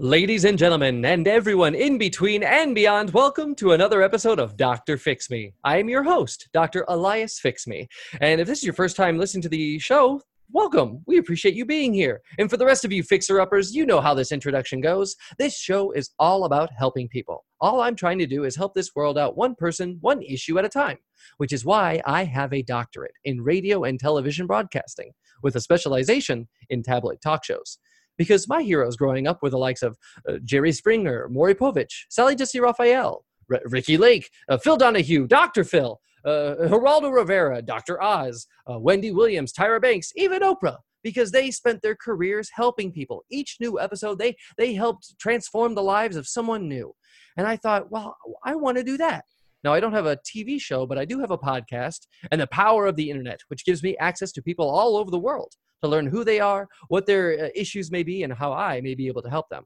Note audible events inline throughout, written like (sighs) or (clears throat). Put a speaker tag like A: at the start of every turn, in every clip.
A: Ladies and gentlemen, and everyone in between and beyond, welcome to another episode of Dr. Fix Me. I am your host, Dr. Elias Fix Me. And if this is your first time listening to the show, welcome. We appreciate you being here. And for the rest of you fixer uppers, you know how this introduction goes. This show is all about helping people. All I'm trying to do is help this world out one person, one issue at a time, which is why I have a doctorate in radio and television broadcasting with a specialization in tabloid talk shows because my heroes growing up were the likes of uh, Jerry Springer, Maury Povich, Sally Jessy Raphael, R- Ricki Lake, uh, Phil Donahue, Dr. Phil, uh, Geraldo Rivera, Dr. Oz, uh, Wendy Williams, Tyra Banks, even Oprah, because they spent their careers helping people. Each new episode, they they helped transform the lives of someone new. And I thought, well, I want to do that. Now, I don't have a TV show, but I do have a podcast and the power of the internet, which gives me access to people all over the world to learn who they are, what their uh, issues may be, and how I may be able to help them.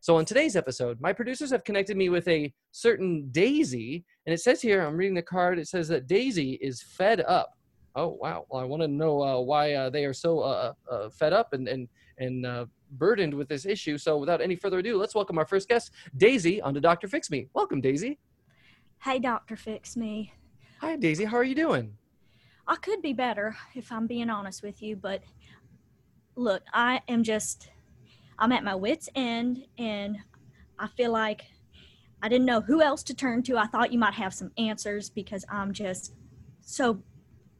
A: So, on today's episode, my producers have connected me with a certain Daisy, and it says here, I'm reading the card, it says that Daisy is fed up. Oh, wow. Well, I want to know uh, why uh, they are so uh, uh, fed up and, and, and uh, burdened with this issue. So, without any further ado, let's welcome our first guest, Daisy, on to Dr. Fix Me. Welcome, Daisy.
B: Hey, Dr. Fix Me.
A: Hi, Daisy. How are you doing?
B: I could be better if I'm being honest with you, but look, I am just, I'm at my wits' end, and I feel like I didn't know who else to turn to. I thought you might have some answers because I'm just so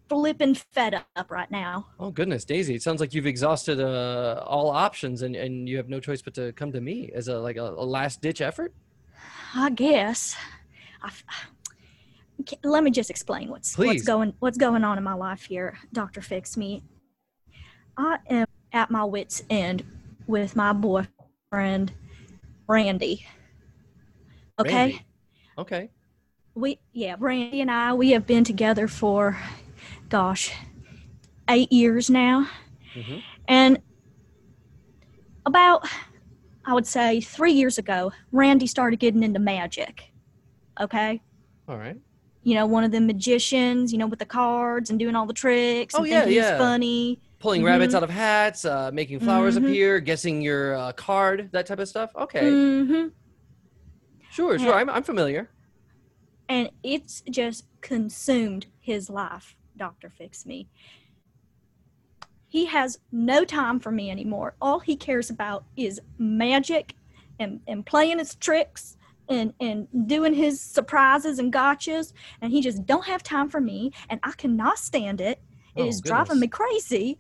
B: flipping fed up right now.
A: Oh goodness, Daisy! It sounds like you've exhausted uh, all options, and, and you have no choice but to come to me as a like a, a last ditch effort.
B: I guess. I, (sighs) let me just explain what's Please. what's going what's going on in my life here, Doctor Fix Me. I am at my wits' end with my boyfriend, Randy. Okay.
A: Randy. Okay.
B: We yeah, Randy and I we have been together for, gosh, eight years now, mm-hmm. and about I would say three years ago, Randy started getting into magic. Okay.
A: All right.
B: You know, one of the magicians, you know, with the cards and doing all the tricks and oh, yeah, yeah. he's funny
A: pulling mm-hmm. rabbits out of hats, uh, making flowers mm-hmm. appear, guessing your uh, card, that type of stuff. Okay.
B: Mm-hmm.
A: Sure, sure. I'm, I'm familiar.
B: And it's just consumed his life, Dr. Fix Me. He has no time for me anymore. All he cares about is magic and, and playing his tricks and, and doing his surprises and gotchas. And he just don't have time for me. And I cannot stand it. It oh, is goodness. driving me crazy.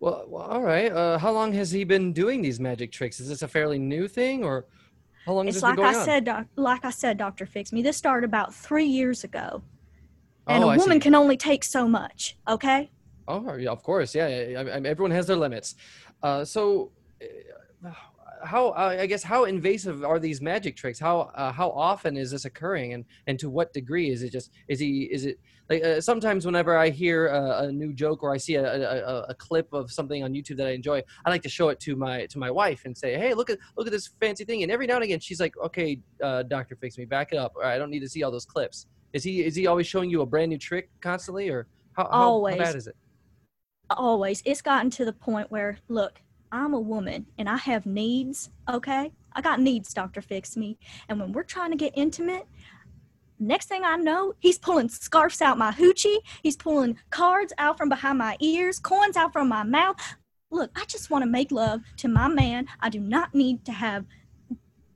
A: Well, well all right. Uh, how long has he been doing these magic tricks? Is this a fairly new thing, or how long has
B: it's
A: this
B: like
A: been going
B: I
A: on?
B: said, doc, like I said, Doctor Fix Me. This started about three years ago, and oh, a woman can only take so much. Okay.
A: Oh, yeah, of course, yeah. I, I, everyone has their limits. Uh, so, uh, how I guess how invasive are these magic tricks? How uh, how often is this occurring, and and to what degree is it just is he is it like uh, sometimes whenever I hear a, a, new joke or I see a, a, a, clip of something on YouTube that I enjoy, I like to show it to my to my wife and say, hey, look at look at this fancy thing. And every now and again, she's like, okay, uh, doctor, fix me, back it up. Or I don't need to see all those clips. Is he is he always showing you a brand new trick constantly, or how, how,
B: always.
A: how bad is it?
B: Always. It's gotten to the point where look, I'm a woman and I have needs. Okay, I got needs, doctor, fix me. And when we're trying to get intimate, Next thing I know, he's pulling scarfs out my hoochie. He's pulling cards out from behind my ears, coins out from my mouth. Look, I just want to make love to my man. I do not need to have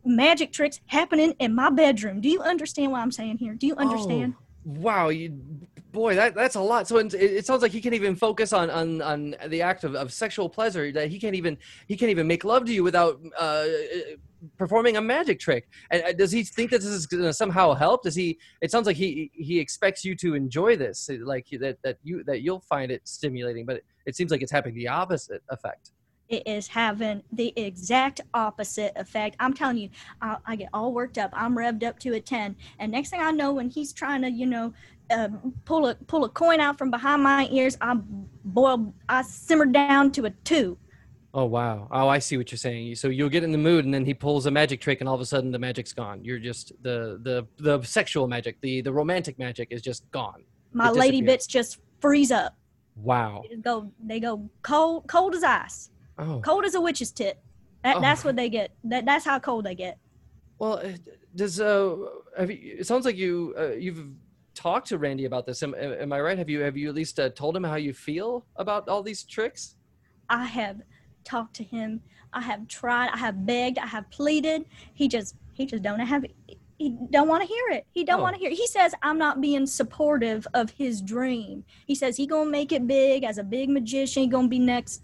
B: magic tricks happening in my bedroom. Do you understand what I'm saying here? Do you oh, understand?
A: Oh, wow, you boy, that that's a lot. So it, it, sounds like he can't even focus on on on the act of, of sexual pleasure. That he can't even he can't even make love to you without uh, performing a magic trick. And uh, does he think that this is going to somehow help? Does he? It sounds like he he expects you to enjoy this, like that that you that you'll find it stimulating. But it, it seems like it's having the opposite effect.
B: It is having the exact opposite effect. I'm telling you, I, I get all worked up. I'm revved up to a ten, and next thing I know, when he's trying to, you know, uh, pull a pull a coin out from behind my ears, I boil, I simmer down to a two
A: Oh wow! Oh, I see what you're saying. So you'll get in the mood, and then he pulls a magic trick, and all of a sudden the magic's gone. You're just the the the sexual magic, the the romantic magic is just gone.
B: My lady bits just freeze up.
A: Wow!
B: They go they go cold cold as ice. Oh. Cold as a witch's tit. That,
A: Oh.
B: That's what they get. That, that's how cold they get.
A: Well, uh, does uh, have you, it sounds like you uh, you've talked to Randy about this. Am, am I right? Have you have you at least uh, told him how you feel about all these tricks?
B: I have talked to him. I have tried. I have begged. I have pleaded. He just he just don't have he don't want to hear it. He don't
A: Oh.
B: want to hear. It. He says I'm not being supportive of his dream. He says he gonna make it big as a big magician. He gonna be next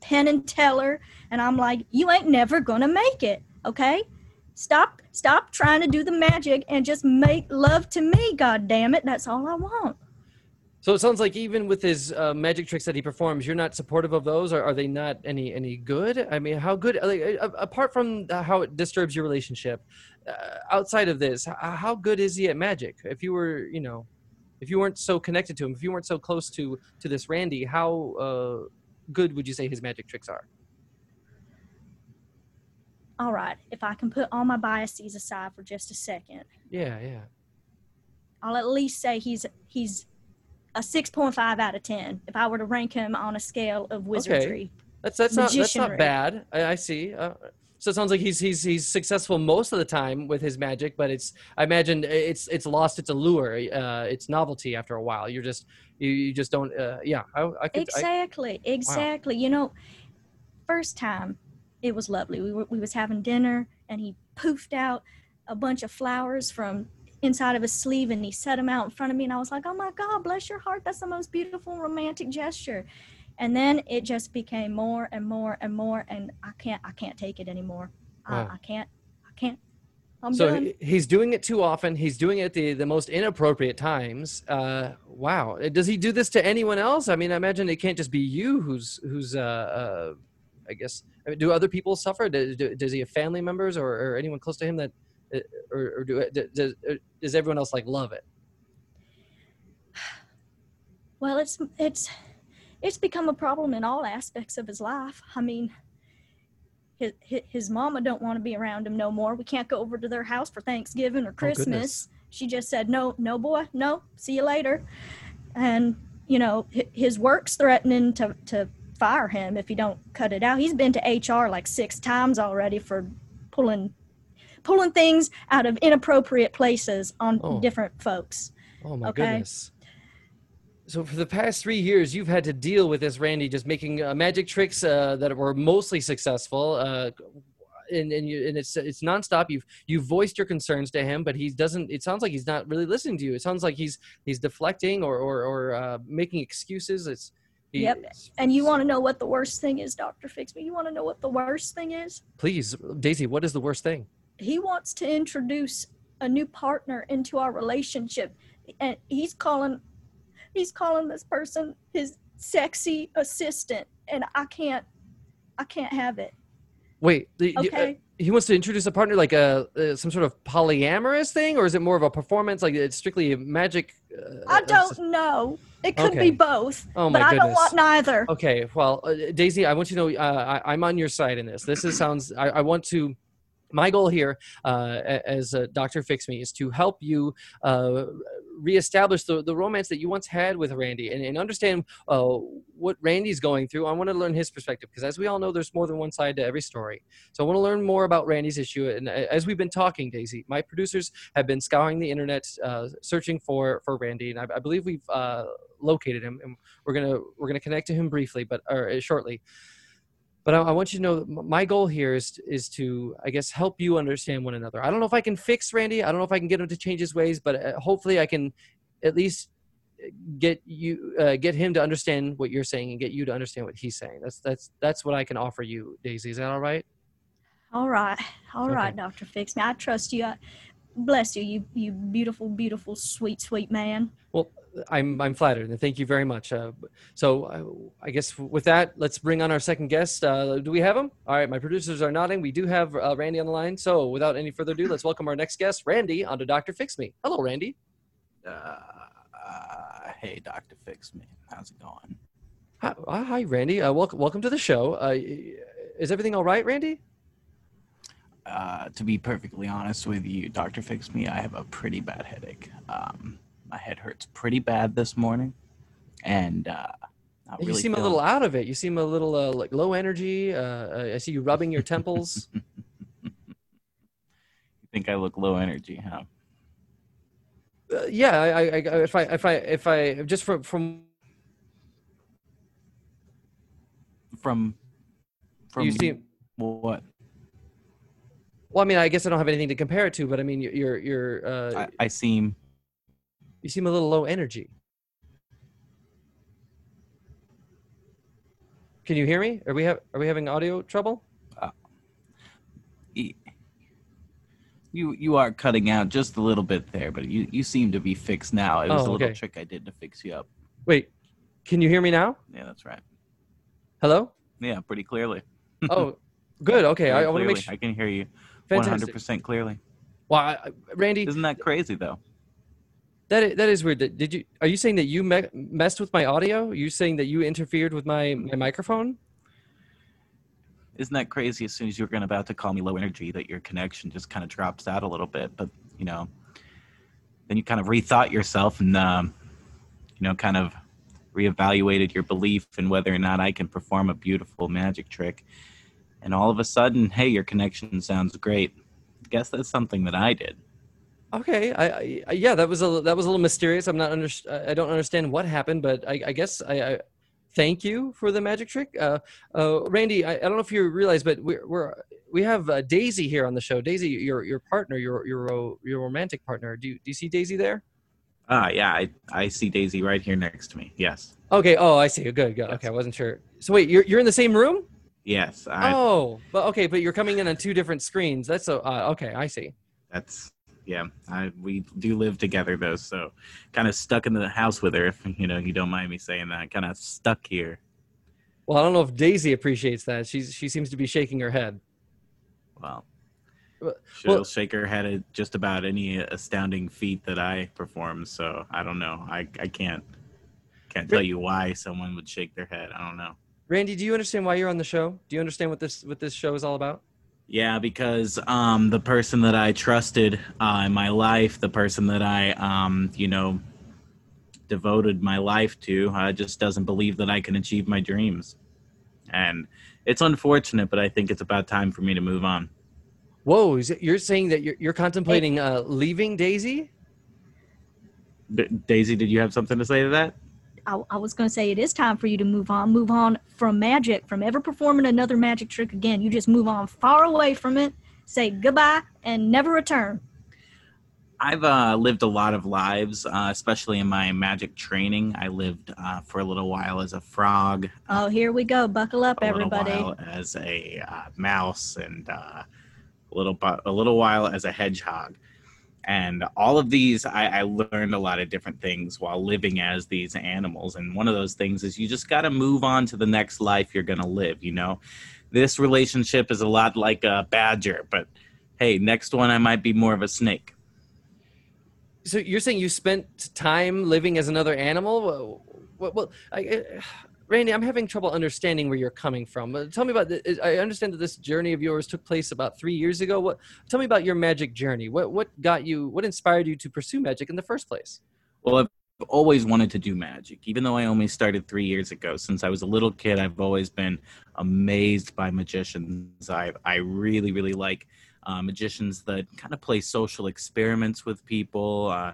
B: Penn and Teller. And I'm like, you ain't never gonna make it. Okay. Stop stop trying to do the magic and just make love to me. God damn it. That's all I want.
A: So it sounds like even with his uh, magic tricks that he performs, you're not supportive of those. Or are they not any any good? I mean, how good? Like, apart from how it disturbs your relationship, uh, outside of this, how good is he at magic? If you were, you know, if you weren't so connected to him, if you weren't so close to to this Randy, how uh, good would you say his magic tricks are?
B: All right. If I can put all my biases aside for just a second.
A: Yeah, yeah.
B: I'll at least say he's he's a 6.5 out of 10 if I were to rank him on a scale of wizardry. Okay.
A: That's that's not that's not bad. I, I see. Uh, so it sounds like he's he's he's successful most of the time with his magic, but it's I imagine it's it's lost its allure, uh, its novelty after a while. You're just you, you just don't. Uh, yeah, I, I could. I,
B: Exactly. Exactly. You know, first time it was lovely. We were we was having dinner and he poofed out a bunch of flowers from inside of his sleeve and he set them out in front of me and I was like, "Oh my god, bless your heart. That's the most beautiful romantic gesture." And then it just became more and more and more and I can't I can't take it anymore.
A: Wow.
B: I, I can't I can't. I'm
A: so
B: done.
A: he- he's doing it too often. He's doing it at the the most inappropriate times. Uh, wow. Does he do this to anyone else? I mean, I imagine it can't just be you who's who's. Uh, uh, I guess. I mean, do other people suffer? Do, do, does he have family members or, or anyone close to him that, uh, or, or do does, does everyone else like love it? (sighs)
B: Well, it's it's it's become a problem in all aspects of his life. I mean, his his, mama don't want to be around him no more. We can't go over to their house for Thanksgiving or Christmas.
A: goodness.
B: she just said, "No, no, boy, no. See you later." And you know, his work's threatening to to fire him if he don't cut it out. He's been to HR like six times already for pulling pulling things out of inappropriate places on
A: Oh.
B: different folks.
A: Oh my
B: Okay.
A: goodness. So for the past three years, you've had to deal with this Randy just making uh, magic tricks uh, that were mostly successful, uh, and and, you, and it's it's nonstop. You've you've voiced your concerns to him, but he doesn't. It sounds like he's not really listening to you. It sounds like he's he's deflecting or or, or uh, making excuses. It's he-
B: Yep. And you want to know what the worst thing is, Dr. Fix Me? You want to know what the worst thing is?
A: please, Daisy. What is the worst thing?
B: He wants to introduce a new partner into our relationship. And he's calling he's calling this person his sexy assistant. And I can't I can't have it.
A: Wait, the, uh,
B: Okay.
A: he wants to introduce a partner like a uh, some sort of polyamorous thing, or is it more of a performance? Like it's strictly magic. Uh,
B: I
A: uh,
B: don't know. It could
A: Okay.
B: be both.
A: Oh my
B: but I don't want neither.
A: Okay, well, uh, Daisy, I want you to know uh, I, I'm on your side in this. This is sounds. I, I want to. My goal here, uh, as uh, Doctor Fix Me, is to help you uh, reestablish the, the romance that you once had with Randy, and, and understand uh, what Randy's going through. I want to learn his perspective because, as we all know, there's more than one side to every story. So I want to learn more about Randy's issue. And uh, as we've been talking, Daisy, my producers have been scouring the internet, uh, searching for for Randy, and I, I believe we've uh, located him. And we're gonna we're gonna connect to him briefly, but or uh, shortly. But I, I want you to know that my goal here is is to I guess help you understand one another. I don't know if I can fix Randy. I don't know if I can get him to change his ways, but uh, hopefully I can at least uh, get you uh, get him to understand what you're saying and get you to understand what he's saying. That's that's that's what I can offer you, Daisy. Is that all right?
B: All right. all
A: Okay.
B: right, Dr. Fix Me. I trust you. I, bless you, you you beautiful, beautiful, sweet, sweet man.
A: Well, I'm I'm flattered, and thank you very much. Uh, so uh, I guess with that, let's bring on our second guest. Uh, do we have him? All right, my producers are nodding. We do have uh, Randy on the line. So without any further ado, let's welcome our next guest, Randy, onto Doctor Fix Me. Hello, Randy.
C: Uh, uh, hey, Doctor Fix Me. How's it going?
A: Hi, uh, hi Randy. Uh, welcome welcome to the show. Uh, is everything all right, Randy?
C: Uh, to be perfectly honest with you, Doctor Fix Me, I have a pretty bad headache. Um, my head hurts pretty bad this morning, and uh, not
A: you
C: really
A: seem a little out of it. You seem a little uh, like low energy. Uh, uh, I see you rubbing your temples. (laughs)
C: You think I look low energy, huh?
A: Uh, yeah, I, I, I, if I, if I, if I, just from from
C: From from
A: you seem.
C: what?
A: Well, I mean, I guess I don't have anything to compare it to, but I mean, you're, you're, you're uh,
C: I, I seem
A: you seem a little low energy. Can you hear me? Are we have, are we having audio trouble?
C: y- you you are cutting out just a little bit there, but you you seem to be fixed now. It was
A: Oh,
C: a little
A: okay.
C: trick I did to fix you up.
A: Wait, can you hear me now?
C: Yeah, that's right.
A: Hello?
C: Yeah, pretty clearly.
A: Oh, (laughs) good. Okay, I, I want to make sure.
C: I can hear you
A: Fantastic.
C: percent clearly.
A: Well, I, I- Randy,
C: Isn't that crazy though?
A: that is, that is weird. Did you? Are you saying that you me- messed with my audio? Are you saying that you interfered with my my microphone?
C: Isn't that crazy? As soon as you're going about to call me low energy, that your connection just kind of drops out a little bit. But you know, then you kind of rethought yourself and um, you know, kind of reevaluated your belief in whether or not I can perform a beautiful magic trick. And all of a sudden, hey, your connection sounds great. I Guess that's something that I did.
A: Okay, I, I, yeah, that was a that was a little mysterious. I'm not under, I don't understand what happened, but I, I guess I, I thank you for the magic trick. Uh, uh, Randy, I, I don't know if you realize, but we're, we're we have uh, Daisy here on the show. Daisy, your your partner, your your your romantic partner. Do you, do you see Daisy there?
C: Ah, yeah, I, I see Daisy right here next to me. Yes.
A: Okay. Oh, I see. Good. Good. Okay, I wasn't sure. So wait, you're you're in the same room?
C: Yes. I,
A: oh, but okay, but you're coming in on two different screens. That's so uh, okay. I see.
C: That's yeah. I we do live together though, so kind of stuck in the house with her. If (laughs) you know, you don't mind me saying that. Kind of stuck here.
A: Well, I don't know if Daisy appreciates that. She's she seems to be shaking her head.
C: Well, she'll
A: well-
C: shake her head at just about any astounding feat that I perform. So I don't know. I I can't can't tell you why someone would shake their head. I don't know.
A: Randy, do you understand why you're on the show? Do you understand what this what this show is all about?
C: Yeah, because um, the person that I trusted uh, in my life, the person that I, um, you know, devoted my life to, uh, just doesn't believe that I can achieve my dreams. And it's unfortunate, but I think it's about time for me to move on.
A: Whoa, is it, you're saying that you're, you're contemplating uh, leaving Daisy?
C: D- Daisy, did you have something to say to that?
B: I, I was going to say it is time for you to move on. Move on from magic, from ever performing another magic trick again. You just move on far away from it, say goodbye, and never return.
C: I've uh, lived a lot of lives, uh, especially in my magic training. I lived uh, for a little while as a frog,
B: Oh, here we go. Buckle up,
C: a little
B: everybody.
C: while as a uh, mouse, and uh, a little bu- a little while as a hedgehog. And all of these, I, I learned a lot of different things while living as these animals. And one of those things is you just got to move on to the next life you're going to live. You know, this relationship is a lot like a badger, but hey, next one I might be more of a snake.
A: So you're saying you spent time living as another animal? Well, well, I, Randy, I'm having trouble understanding where you're coming from. Uh, tell me about. The, I understand that this journey of yours took place about three years ago. What? Tell me about your magic journey. What? What got you? What inspired you to pursue magic in the first place?
C: Well, I've always wanted to do magic, even though I only started three years ago. Since I was a little kid, I've always been amazed by magicians. I I really really like uh, magicians that kind of play social experiments with people, uh,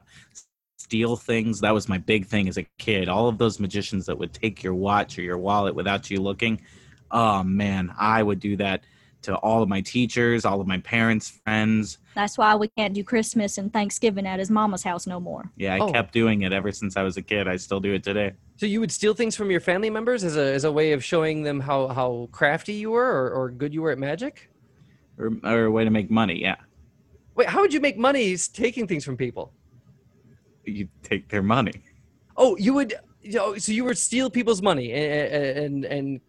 C: steal things. That was my big thing as a kid. All of those magicians that would take your watch or your wallet without you looking. Oh man, I would do that to all of my teachers, all of my parents' friends.
B: That's why we can't do Christmas and Thanksgiving at his mama's house no more.
C: Yeah, I
A: Oh.
C: kept doing it ever since I was a kid. I still do it today.
A: So you would steal things from your family members as a as a way of showing them how how crafty you were or, or good you were at magic.
C: Or, or a way to make money, yeah.
A: Wait, how would you make money taking things from people?
C: You take their money.
A: Oh, you would. You know, so you would steal people's money and and and.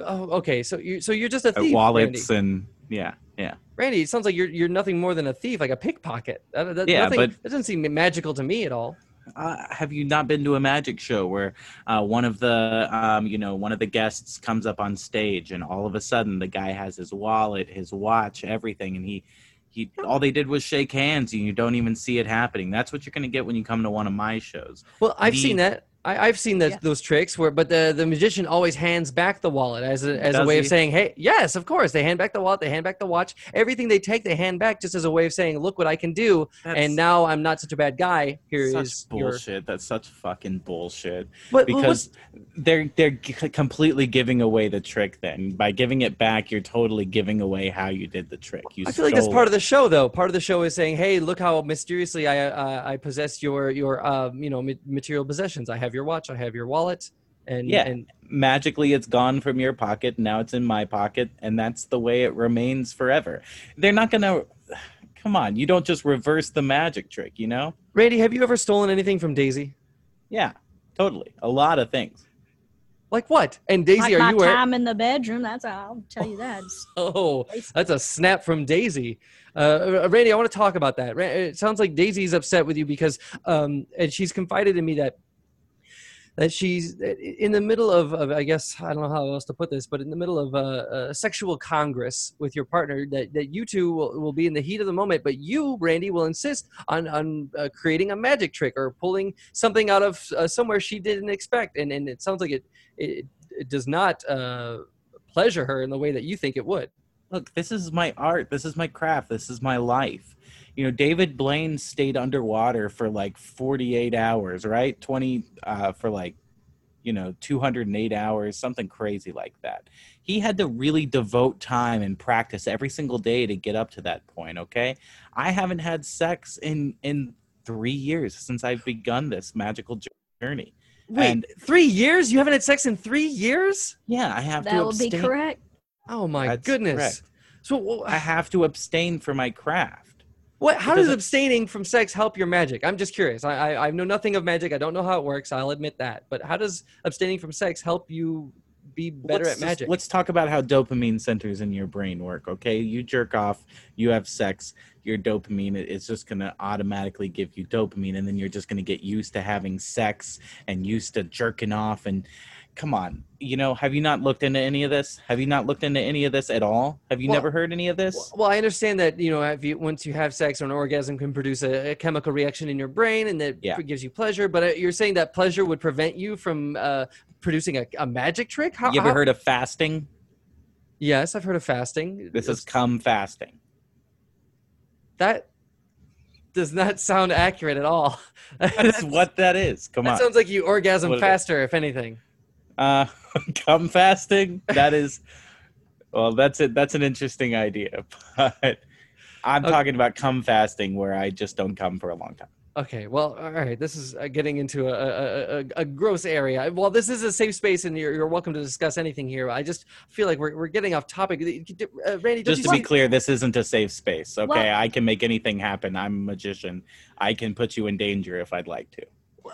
A: Oh, okay. So you so you're just a
C: Uh,
A: thief,
C: wallets
A: Randy.
C: and yeah, yeah.
A: Randy, it sounds like you're you're nothing more than a thief, like a pickpocket. That, that,
C: Yeah,
A: nothing,
C: but-
A: that doesn't seem magical to me at all.
C: Uh, have you not been to a magic show where uh, one of the um, you know one of the guests comes up on stage and all of a sudden the guy has his wallet, his watch, everything, and he he all they did was shake hands and you don't even see it happening. That's what you're gonna get when you come to one of my shows.
A: Well, I've
C: The-
A: seen that. I, I've seen that
B: Yeah.
A: those tricks where, but the the magician always hands back the wallet as a as a
C: Does
A: way of saying, "Hey, yes, of course." They hand back the wallet, they hand back the watch, everything they take, they hand back, just as a way of saying, "Look what I can do." and now I'm not such a bad guy. Here is
C: such
A: your.
C: bullshit. That's such fucking bullshit.
A: But, but
C: because they're they're g- completely giving away the trick. Then by giving it back, you're totally giving away how you did the trick. You
A: I feel like that's part
C: it.
A: of the show, though. Part of the show is saying, "Hey, look how mysteriously I uh, I possess your your um, you know material possessions. I have your watch, I have your wallet, and
C: Yeah.
A: and
C: magically it's gone from your pocket now it's in my pocket and that's the way it remains forever they're not gonna come on you don't just reverse the magic trick you know
A: Randy, have you ever stolen anything from Daisy?
C: yeah totally a lot of things
A: Like what? And Daisy,
B: like
A: are
B: my
A: you wearing?
B: time in the bedroom. That's I'll tell you that. (laughs)
A: Oh, that's a snap from Daisy. Uh, Randy, I want to talk about that. It sounds like Daisy's upset with you because, um, and she's confided in me that that she's in the middle of, of, I guess I don't know how else to put this, but in the middle of a, a sexual congress with your partner, that, that you two will, will be in the heat of the moment, but you, Randy, will insist on on uh, creating a magic trick or pulling something out of uh, somewhere she didn't expect, and and it sounds like it it, it does not uh, pleasure her in the way that you think it would.
C: Look this is my art. This is my craft. This is my life. You know david blaine stayed underwater for like 48 hours right? 20 uh, for like you know 208 hours something crazy like that. He had to really devote time and practice every single day to get up to that point okay? I haven't had sex in in three years since i've begun this magical journey.
A: Wait,
C: And-
A: three years? You haven't had sex in three years?
C: yeah i have to
B: that would be correct.
A: Oh my
C: That's
A: goodness!
C: correct.
A: So, wh-
C: i have to abstain from my craft
A: what? How does abstaining from sex help your magic? I'm just curious. I, I I know nothing of magic. I don't know how it works. I'll admit that. But how does abstaining from sex help you be better
C: let's
A: at
C: just-
A: magic?
C: let's talk about how dopamine centers in your brain work. Okay, you jerk off, you have sex, your dopamine it- it's just gonna automatically give you dopamine, and then you're just gonna get used to having sex and used to jerking off. And come on, you know, have you not looked into any of this? Have you not looked into any of this at all? Have you
A: Well-
C: never heard any of this?
A: Well, I understand that you know if you, once you have sex or an orgasm can produce a, a chemical reaction in your brain and that
C: Yeah.
A: gives you pleasure. But uh, you're saying that pleasure would prevent you from uh, producing a, a magic trick? How,
C: you ever
A: how-
C: heard of fasting?
A: Yes, I've heard of fasting.
C: This is
A: It's-
C: cum fasting.
A: that does not sound accurate at all. (laughs)
C: That's what that is. Come
A: that
C: on.
A: sounds like you orgasm faster, if anything.
C: Uh, (laughs) cum fasting. That is, well, that's it. That's an interesting idea, (laughs) but I'm
A: Okay.
C: talking about cum fasting, where I just don't come for a long time.
A: Okay, well, all right. This is uh, getting into a, a, a, gross area. Well, this is a safe space, and you're, you're welcome to discuss anything here. I just feel like we're, we're getting off topic. Uh, Randy,
C: Just to be clear, this isn't a safe space. Okay,
A: Well-
C: I can make anything happen. I'm a magician. I can put you in danger if I'd like to.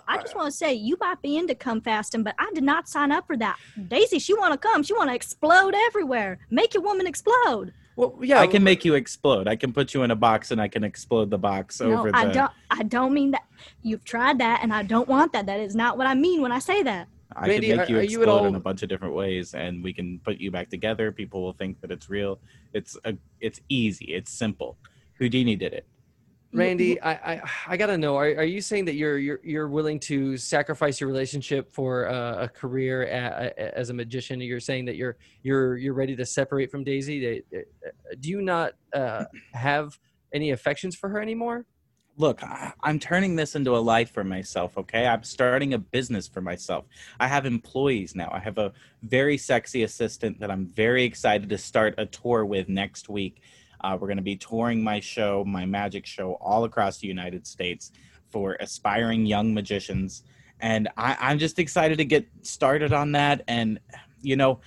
B: I just want to say you might be into come fasting, but I did not sign up for that. Daisy, she want to come. She want to explode everywhere. Make your woman explode.
A: Well, yeah,
C: I can make you explode. I can put you in a box and I can explode the box
B: No,
C: over the.
B: I don't. I don't mean that. You've tried that, and I don't want that. That is not what I mean when I say that.
C: I
A: Randy,
C: can make you
A: are you at
C: explode in
A: all-
C: a bunch of different ways, and we can put you back together. People will think that it's real. It's a, it's easy. It's simple. Houdini did it.
A: Randy, I, I, I gotta know. Are, are you saying that you're you're you're willing to sacrifice your relationship for uh, a career a, a, as a magician? You're saying that you're you're you're ready to separate from Daisy. Uh, uh, Do you not uh, have any affections for her anymore?
C: Look, I, I'm turning this into a life for myself. Okay, I'm starting a business for myself. I have employees now. I have a very sexy assistant that I'm very excited to start a tour with next week. Uh, we're going to be touring my show, my magic show, all across the United States for aspiring young magicians. And I, I'm just excited to get started on that. And, you know,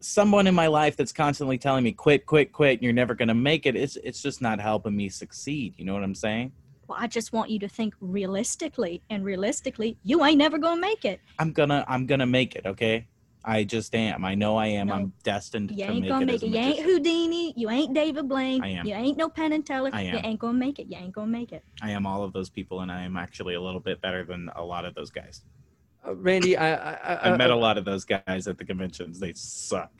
C: someone in my life that's constantly telling me, quit, quit, quit, you're never going to make it, it's, it's just not helping me succeed. You know what I'm saying?
B: Well, I just want you to think realistically, and realistically, you ain't never gonna make it.
C: I'm gonna I'm gonna make it, okay? I just am. I know I am.
B: No.
C: I'm destined
B: You
C: to
B: ain't
C: make
B: gonna
C: it.
B: make it. You ain't. Houdini. You ain't David Blaine.
C: I am.
B: You ain't no Penn and Teller.
C: I am.
B: You ain't gonna make it. You ain't gonna make it.
C: I am all of those people, and I am actually a little bit better than a lot of those guys.
A: Uh, Randy, I, I, I,
C: I met a lot of those guys at the conventions. They suck.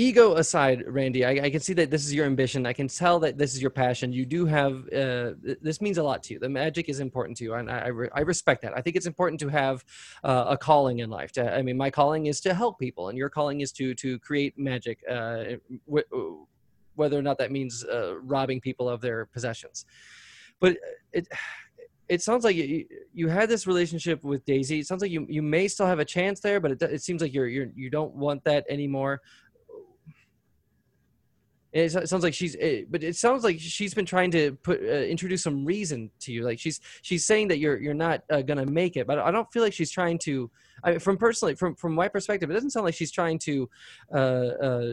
A: Ego aside, Randy, I, I, can see that this is your ambition. I can tell that this is your passion. You do have uh, this means a lot to you. The magic is important to you, and I, I, re- I respect that. I think it's important to have uh, a calling in life. To, I mean, my calling is to help people, and your calling is to to create magic, uh, w- whether or not that means uh, robbing people of their possessions. But it it sounds like you, you had this relationship with Daisy. It sounds like you, you may still have a chance there, but it, it seems like you're, you're you don't want that anymore. It sounds like she's, it, but it sounds like she's been trying to put uh, introduce some reason to you. Like she's she's saying that you're you're not uh, gonna make it, but I don't feel like she's trying to. I from personally, from from my perspective, it doesn't sound like she's trying to uh, uh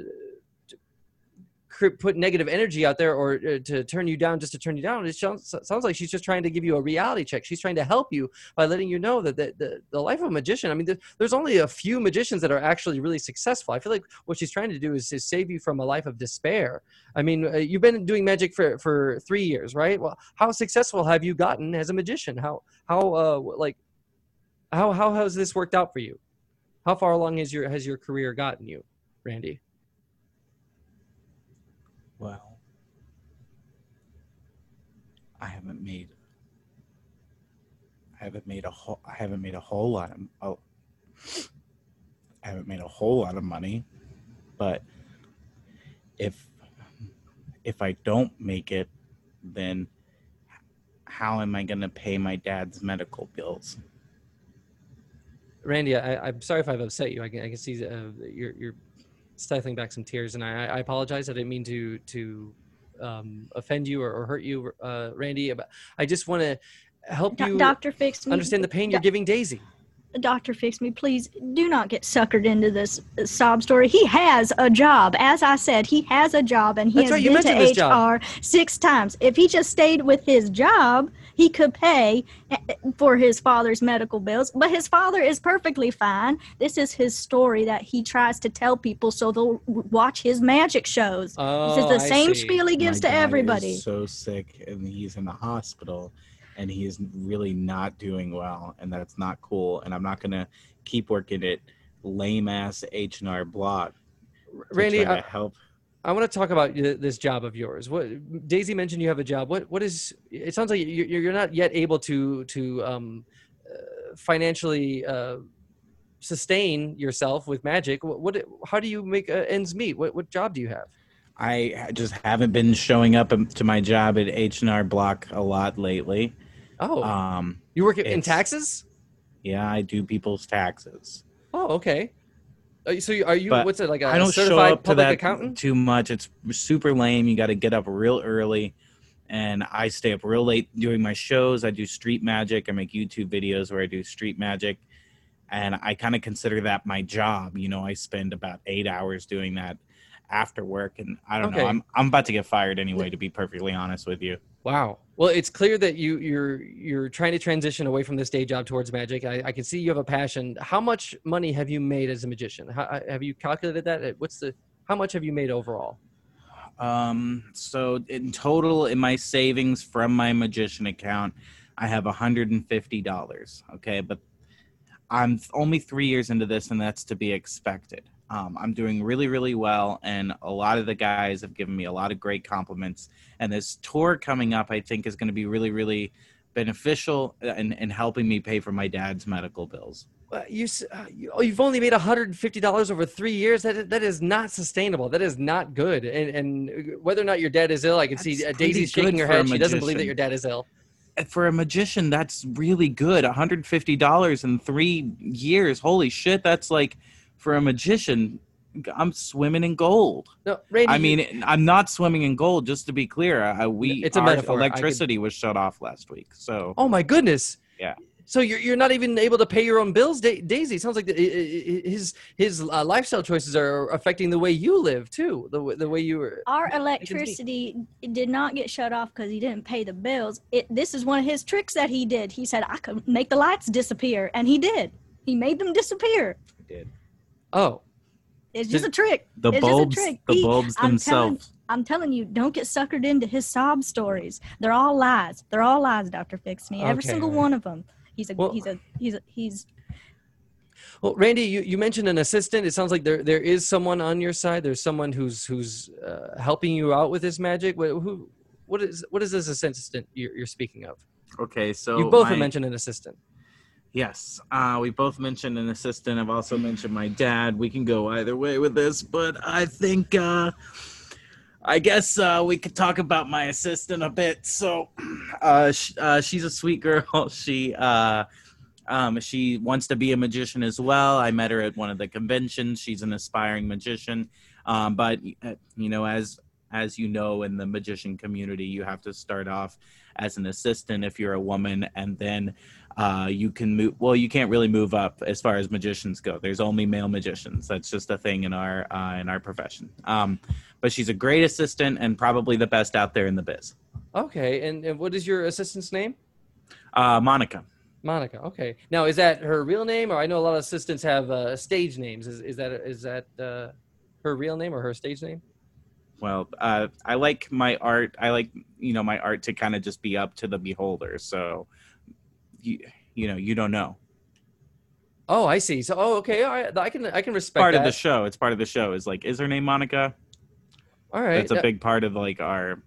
A: put negative energy out there or uh, to turn you down just to turn you down. It sounds, like she's just trying to give you a reality check. She's trying to help you by letting you know that the, the, the life of a magician, I mean, the, there's only a few magicians that are actually really successful. I feel like what she's trying to do is to save you from a life of despair. I mean, uh, you've been doing magic for, for three years, right? Well, how successful have you gotten as a magician? How, how, uh, like, how, how has this worked out for you? How far along has your, has your career gotten you, Randy?
C: Well, I haven't made I haven't made a whole I haven't made a whole lot of oh, I haven't made a whole lot of money, but if if I don't make it, then how am I going to pay my dad's medical bills?
A: Randy, I, am sorry if I've upset you. I can, I can see uh, you're, you're stifling back some tears, and I, I apologize. I didn't mean to to um, offend you or, or hurt you, uh, Randy. But I just want to help you,
B: Doctor Fix, me.
A: understand the pain you're giving Daisy.
B: Doctor Fix Me, please do not get suckered into this sob story. He has a job. As I said, he has a job and he That's has right, been to HR six times. If he just stayed with his job, he could pay eh, for his father's medical bills. But his father is perfectly fine. This is his story that he tries to tell people so they'll watch his magic shows.
A: Oh,
B: this is the
A: I
B: same
A: see.
B: spiel he gives
C: My
B: to everybody.
C: so sick and he's in the hospital and he is really not doing well and that's not cool and i'm not going to keep working at lame ass h&r block
A: randy
C: I, help
A: I want to talk about this job of yours. What Daisy mentioned, you have a job. What what is? It sounds like you're you're not yet able to to um, uh, financially uh, sustain yourself with magic. What, what how do you make uh, ends meet? What what job do you have?
C: I just haven't been showing up to my job at H and R Block a lot lately.
A: Oh,
C: um,
A: you work in taxes?
C: Yeah, I do people's taxes.
A: Oh, okay. Uh, so are you?
C: But
A: what's it like? A
C: I don't
A: certified
C: show up to
A: public
C: that
A: accountant?
C: too much. It's super lame. You got to get up real early, and I stay up real late doing my shows. I do street magic. I make YouTube videos where I do street magic, and I kind of consider that my job. You know, I spend about eight hours doing that after work, and I don't
A: Okay.
C: know. I'm I'm about to get fired anyway. To be perfectly honest with you.
A: Wow. Well, it's clear that you you're you're trying to transition away from this day job towards magic. I, I can see you have a passion. How much money have you made as a magician? How, uh, have you calculated that? What's the how much have you made overall?
C: Um, so in total, in my savings from my magician account, I have $150. Okay. But I'm only three years into this, and that's to be expected. Um, I'm doing really, really well, and a lot of the guys have given me a lot of great compliments. And this tour coming up, I think, is going to be really, really beneficial in, in helping me pay for my dad's medical bills.
A: Uh, you, uh, you, oh, you've only made $150 over three years. That is- that is not sustainable. That is not good. And and whether or not your dad is ill, I can see
C: That's
A: uh, Daisy's shaking her head. She doesn't believe that your dad is ill.
C: for a magician that's really good $150 in three years holy shit that's like for a magician i'm swimming in gold
A: No, Randy.
C: i
A: you-
C: mean i'm not swimming in gold just to be clear I, we
A: It's a
C: our
A: metaphor. I could-
C: electricity was shut off last week so
A: Oh my goodness.
C: Yeah.
A: So you're, you're not even able to pay your own bills, da- Daisy. Sounds like the, i- i- his his uh, lifestyle choices are affecting the way you live too. The the way you were.
B: Our electricity did not get shut off because he didn't pay the bills. It, this is one of his tricks that he did. He said, I could make the lights disappear. And he did. He made them disappear.
A: Oh,
B: It's just
A: Did-
B: a trick.
C: the
B: It's just a
C: bulbs
B: trick.
C: the
B: He-
C: bulbs
B: I'm telling-
C: themselves
B: I'm telling you, don't get suckered into his sob stories. They're all lies. They're all lies, Dr. Fix Me. Every
A: Okay,
B: single one of them. He's a
A: Well-
B: he's a he's a he's
A: Well, Randy, you, you mentioned an assistant. It sounds like there there is someone on your side. There's someone who's who's uh, helping you out with this magic. What, who, what is what is this assistant you're, you're speaking of?
C: Okay, so
A: you both
C: my-
A: have mentioned an assistant.
C: Yes, uh, we both mentioned an assistant. I've also mentioned my dad. We can go either way with this, but I think uh, I guess uh, we could talk about my assistant a bit. So, (clears throat) uh, sh- uh, she's a sweet girl. (laughs) She uh, um, she wants to be a magician as well. I met her at one of the conventions. She's an aspiring magician, um, but you know, as as you know, in the magician community, you have to start off as an assistant if you're a woman, and then uh, you can move. Well, you can't really move up as far as magicians go. There's only male magicians. That's just a thing in our uh, in our profession. Um, but she's a great assistant and probably the best out there in the biz.
A: Okay, and, and what is your assistant's name?
C: Uh, Monica.
A: Monica. Okay. Now, is that her real name, or I know a lot of assistants have uh, stage names. Is, is that is that uh, her real name or her stage name?
C: Well, uh, I like my art. I like you know my art to kind of just be up to the beholder. So, you you know you don't know.
A: Oh, I see. So, oh, okay. All right. I can I can respect
C: part
A: that.
C: of the show. It's part of the show. Is like, is her name Monica?
A: All right.
C: That's a big part of like our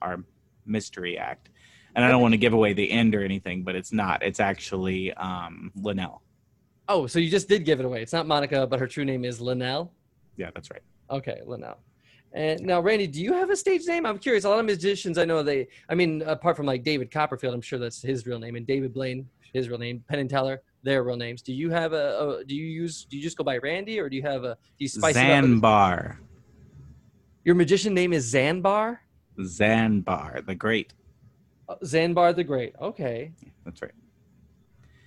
C: our mystery act. And I don't want to give away the end or anything, but it's not. It's actually um, Linnell.
A: oh, so you just did give it away. It's not Monica, but her true name is Linnell.
C: Yeah, that's right.
A: Okay, Linnell. And now, Randy, do you have a stage name? I'm curious. A lot of magicians I know they. I mean, apart from like David Copperfield, I'm sure that's his real name, and David Blaine, his real name, Penn and Teller, their real names. Do you have a? a do you use? Do you just go by Randy, or do you have a? Do you spice?
C: Zanbar.
A: Your magician name is Zanbar.
C: Zanbar, the great.
A: Uh, Zanbar the Great. Okay.
C: That's right.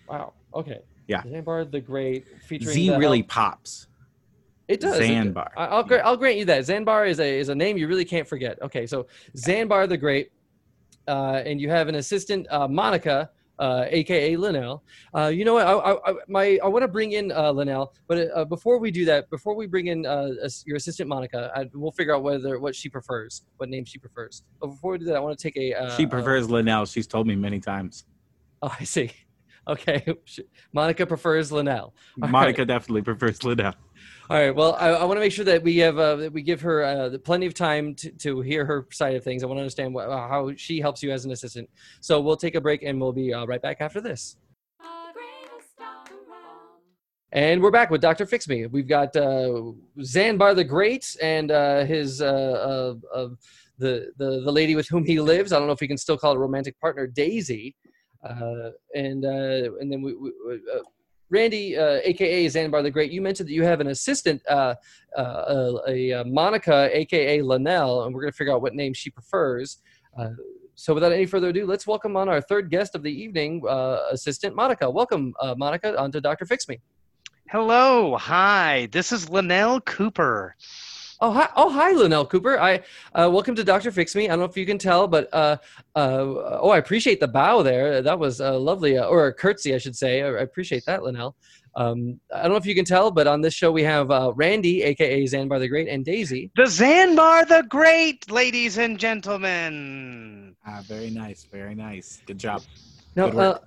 A: Wow. Okay.
C: Yeah.
A: Zanbar the Great, featuring
C: Z
A: the
C: really
A: help-
C: pops.
A: It does.
C: Zanbar.
A: I- I'll, gra- I'll grant you that. Zanbar is a is a name you really can't forget. Okay, so Zanbar the Great, uh, and you have an assistant, uh, Monica, uh, aka Linnell. Uh, you know what? I, I, I- my I want to bring in uh, Linnell, but uh, before we do that, before we bring in uh, your assistant Monica, I, we'll figure out whether what she prefers, what name she prefers. But before we do that, I want to take a. Uh,
C: she prefers Linnell. She's told me many times.
A: oh, I see. (laughs) Okay, (laughs) Monica prefers Linnell. All
C: Monica definitely prefers Linnell.
A: All right. Well, I, I want to make sure that we have uh, that we give her uh, plenty of time to, to hear her side of things. I want to understand what, uh, how she helps you as an assistant. So we'll take a break and we'll be uh, right back after this. And we're back with Dr. Fix Me. We've got uh, Zanbar the Great and uh, his the, the the lady with whom he lives. I don't know if we can still call it a romantic partner, Daisy. And and then we, we Randy, uh, aka Zanbar the Great. You mentioned that you have an assistant, uh, uh, a, a Monica, aka Linnell, and we're gonna figure out what name she prefers. Uh, so without any further ado, let's welcome on our third guest of the evening, uh, assistant Monica. Welcome, uh, Monica, onto Dr. Fix Me.
D: Hello, hi. This is Linnell Cooper.
A: Oh hi, oh hi, Linnell Cooper. I uh, welcome to Doctor Fix Me. I don't know if you can tell, but uh, uh, oh, I appreciate the bow there. That was uh, lovely, uh, or a curtsy, I should say. I I appreciate that, Linnell. Um, I don't know if you can tell, but on this show we have uh, Randy, aka Zanbar the Great, and Daisy.
D: The Zanbar the Great, ladies and gentlemen.
C: Ah, very nice, very nice. Good job.
A: Now,
C: Good work.
A: uh,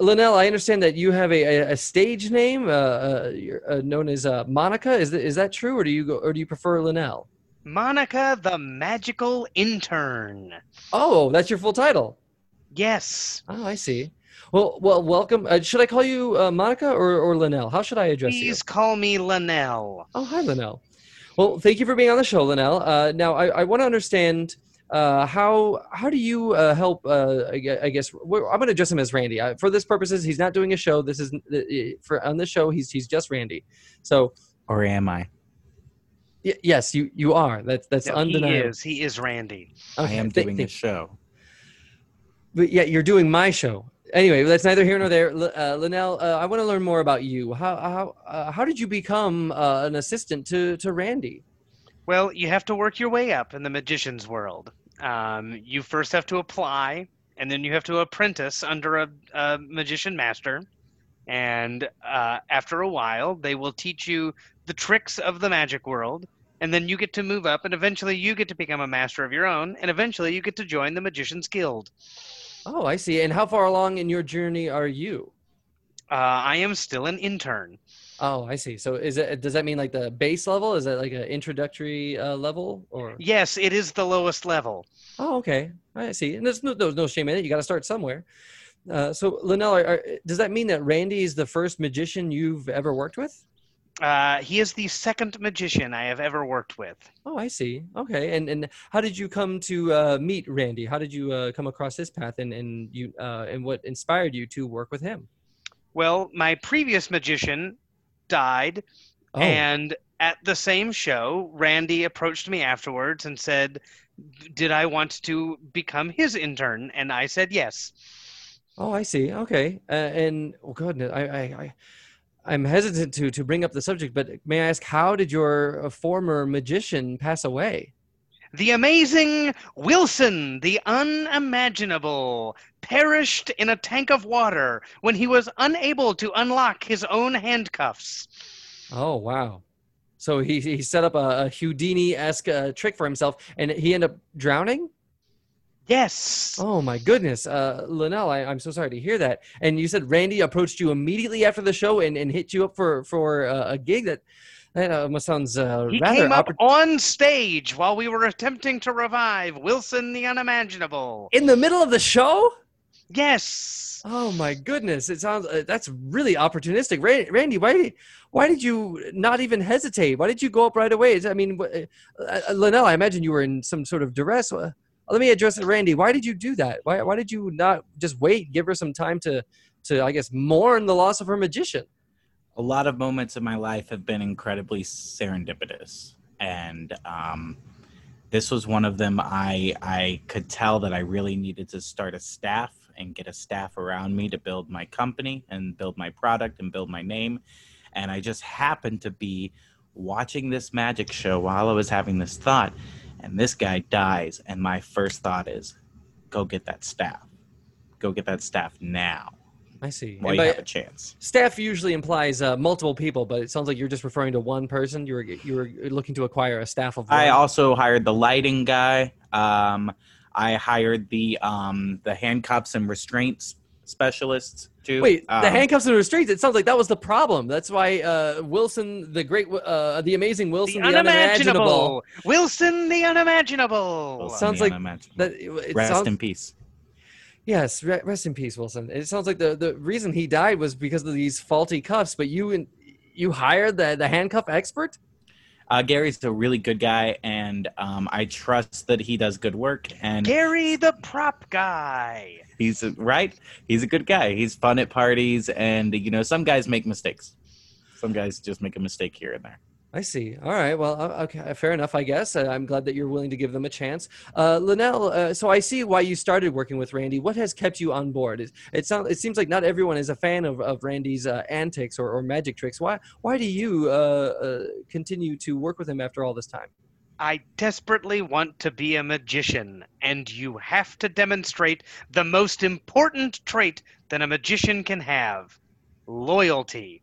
A: Linnell, I understand that you have a, a, stage name uh, uh, you're, uh, known as uh, Monica. Is that, is that true, or do you go, or do you prefer Linnell?
D: Monica the Magical Intern.
A: Oh, that's your full title.
D: Yes.
A: Oh, I see. Well, well, welcome. Uh, should I call you uh, Monica or, or Linnell? How should I address you?
D: Please call me Linnell.
A: Oh, hi, Linnell. Well, thank you for being on the show, Linnell. Uh, now, I, I want to understand uh, how how do you uh, help? Uh, I I guess we're, I'm going to address him as Randy. Uh, for this purposes, he's not doing a show. This is uh, for on this show. He's he's just Randy. So
C: Or am I?
A: y- yes, you you are. That's that's
D: No, he
A: undeniable.
D: is. He is Randy.
C: I am doing
A: th-
C: a show.
A: But yeah, you're doing my show. Anyway, that's neither here nor there. L- Uh, Linnell, uh, I want to learn more about you. How how uh, how did you become uh, an assistant to to Randy?
D: Well, you have to work your way up in the magician's world. Um, you first have to apply, and then you have to apprentice under a, a magician master. And uh, after a while, they will teach you the tricks of the magic world. And then you get to move up, and eventually you get to become a master of your own. And eventually you get to join the Magician's Guild.
A: Oh, I see. And how far along in your journey are you?
D: Uh, I am still an intern.
A: Oh, I see. So is it does that mean like the base level? Is that like an introductory uh, level or?
D: Yes, it is the lowest level.
A: Oh, okay. I see. And there's no there's no shame in it. You got to start somewhere. Uh, so Linnell, are, are, does that mean that Randy is the first magician you've ever worked with?
D: Uh, he is the second magician I have ever worked with.
A: Oh, I see. Okay. And and how did you come to uh, meet Randy? How did you uh, come across his path and and you uh, and what inspired you to work with him?
D: Well, my previous magician died,
A: Oh,
D: and at the same show, Randy approached me afterwards and said, "Did I want to become his intern?" And I said yes.
A: oh, I see. Okay. Uh, and oh goodness, I, I, I I'm hesitant to to bring up the subject, but may I ask, how did your uh, former magician pass away?
D: The amazing Wilson, the unimaginable, perished in a tank of water when he was unable to unlock his own handcuffs.
A: Oh wow! So he he set up a, a Houdini esque uh, trick for himself, and he ended up drowning.
D: Yes.
A: Oh my goodness, uh, Linnell, I, I'm so sorry to hear that. And you said Randy approached you immediately after the show and, and hit you up for for uh, a gig. That that almost sounds uh,
D: He
A: rather
D: came up
A: oppor-
D: on stage while we were attempting to revive Wilson the Unimaginable.
A: in the middle of the show.
D: Yes.
A: Oh my goodness! It sounds uh, that's really opportunistic. Ra- Randy, why did why did you not even hesitate? Why did you go up right away? I mean, uh, uh, Linnell, I imagine you were in some sort of duress. Uh, let me address it, Randy. Why did you do that? Why why did you not just wait, give her some time to to I guess mourn the loss of her magician?
C: A lot of moments in my life have been incredibly serendipitous. And um, this was one of them. I i could tell that i really needed to start a staff and get a staff around me to build my company and build my product and build my name. And i just happened to be watching this magic show while i was having this thought and this guy dies. And my first thought is go get that staff. Go get that staff now
A: I see.
C: while
A: And
C: you
A: by
C: have a chance
A: staff usually implies uh, multiple people, but it sounds like you're just referring to one person. You were you were looking to acquire a staff of one.
C: I also hired the lighting guy. Um, I hired the um, the handcuffs and restraints specialists too.
A: Wait, the
C: Um,
A: handcuffs and restraints. It sounds like that was the problem. That's why uh, Wilson, the great, uh, the amazing Wilson, the, unimaginable.
D: unimaginable. Wilson the unimaginable.
C: Wilson
A: sounds
C: the
A: like
C: unimaginable.
A: That it
C: Rest
A: sounds,
C: in peace.
A: Yes, rest in peace, Wilson. It sounds like the, the reason he died was because of these faulty cuffs. But you you hired the the handcuff expert.
C: Uh, Gary's a really good guy, and um, I trust that he does good work. And
D: Gary the prop guy.
C: he's a, right. He's a good guy. He's fun at parties, and you know, some guys make mistakes. Some guys just make a mistake here and there.
A: I see. All right. Well, uh, okay, fair enough. I guess uh, I'm glad that you're willing to give them a chance. Uh, Linnell, uh, so I see why you started working with Randy. What has kept you on board? It, it sounds. It seems like not everyone is a fan of, of Randy's uh, antics or, or magic tricks. Why? Why do you uh, uh, continue to work with him after all this time?
D: I desperately want to be a magician, and you have to demonstrate the most important trait that a magician can have loyalty.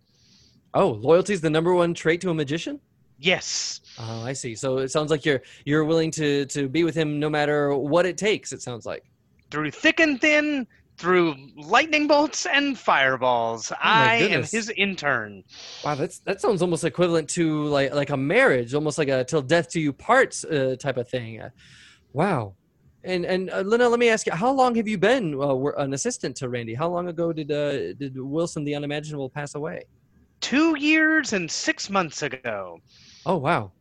A: Oh, loyalty is the number one trait to a magician.
D: Yes.
A: Oh, I see. So it sounds like you're you're willing to to be with him no matter what it takes. It sounds like.
D: Through thick and thin, through lightning bolts and fireballs, I am his intern.
A: Wow, that's that sounds almost equivalent to like like a marriage, almost like a till death do you parts uh, type of thing. Uh, wow. And and uh, Lena, let me ask you, how long have you been uh, an assistant to Randy? How long ago did uh, did Wilson the Unimaginable pass away?
D: Two years and six months ago.
A: Oh wow,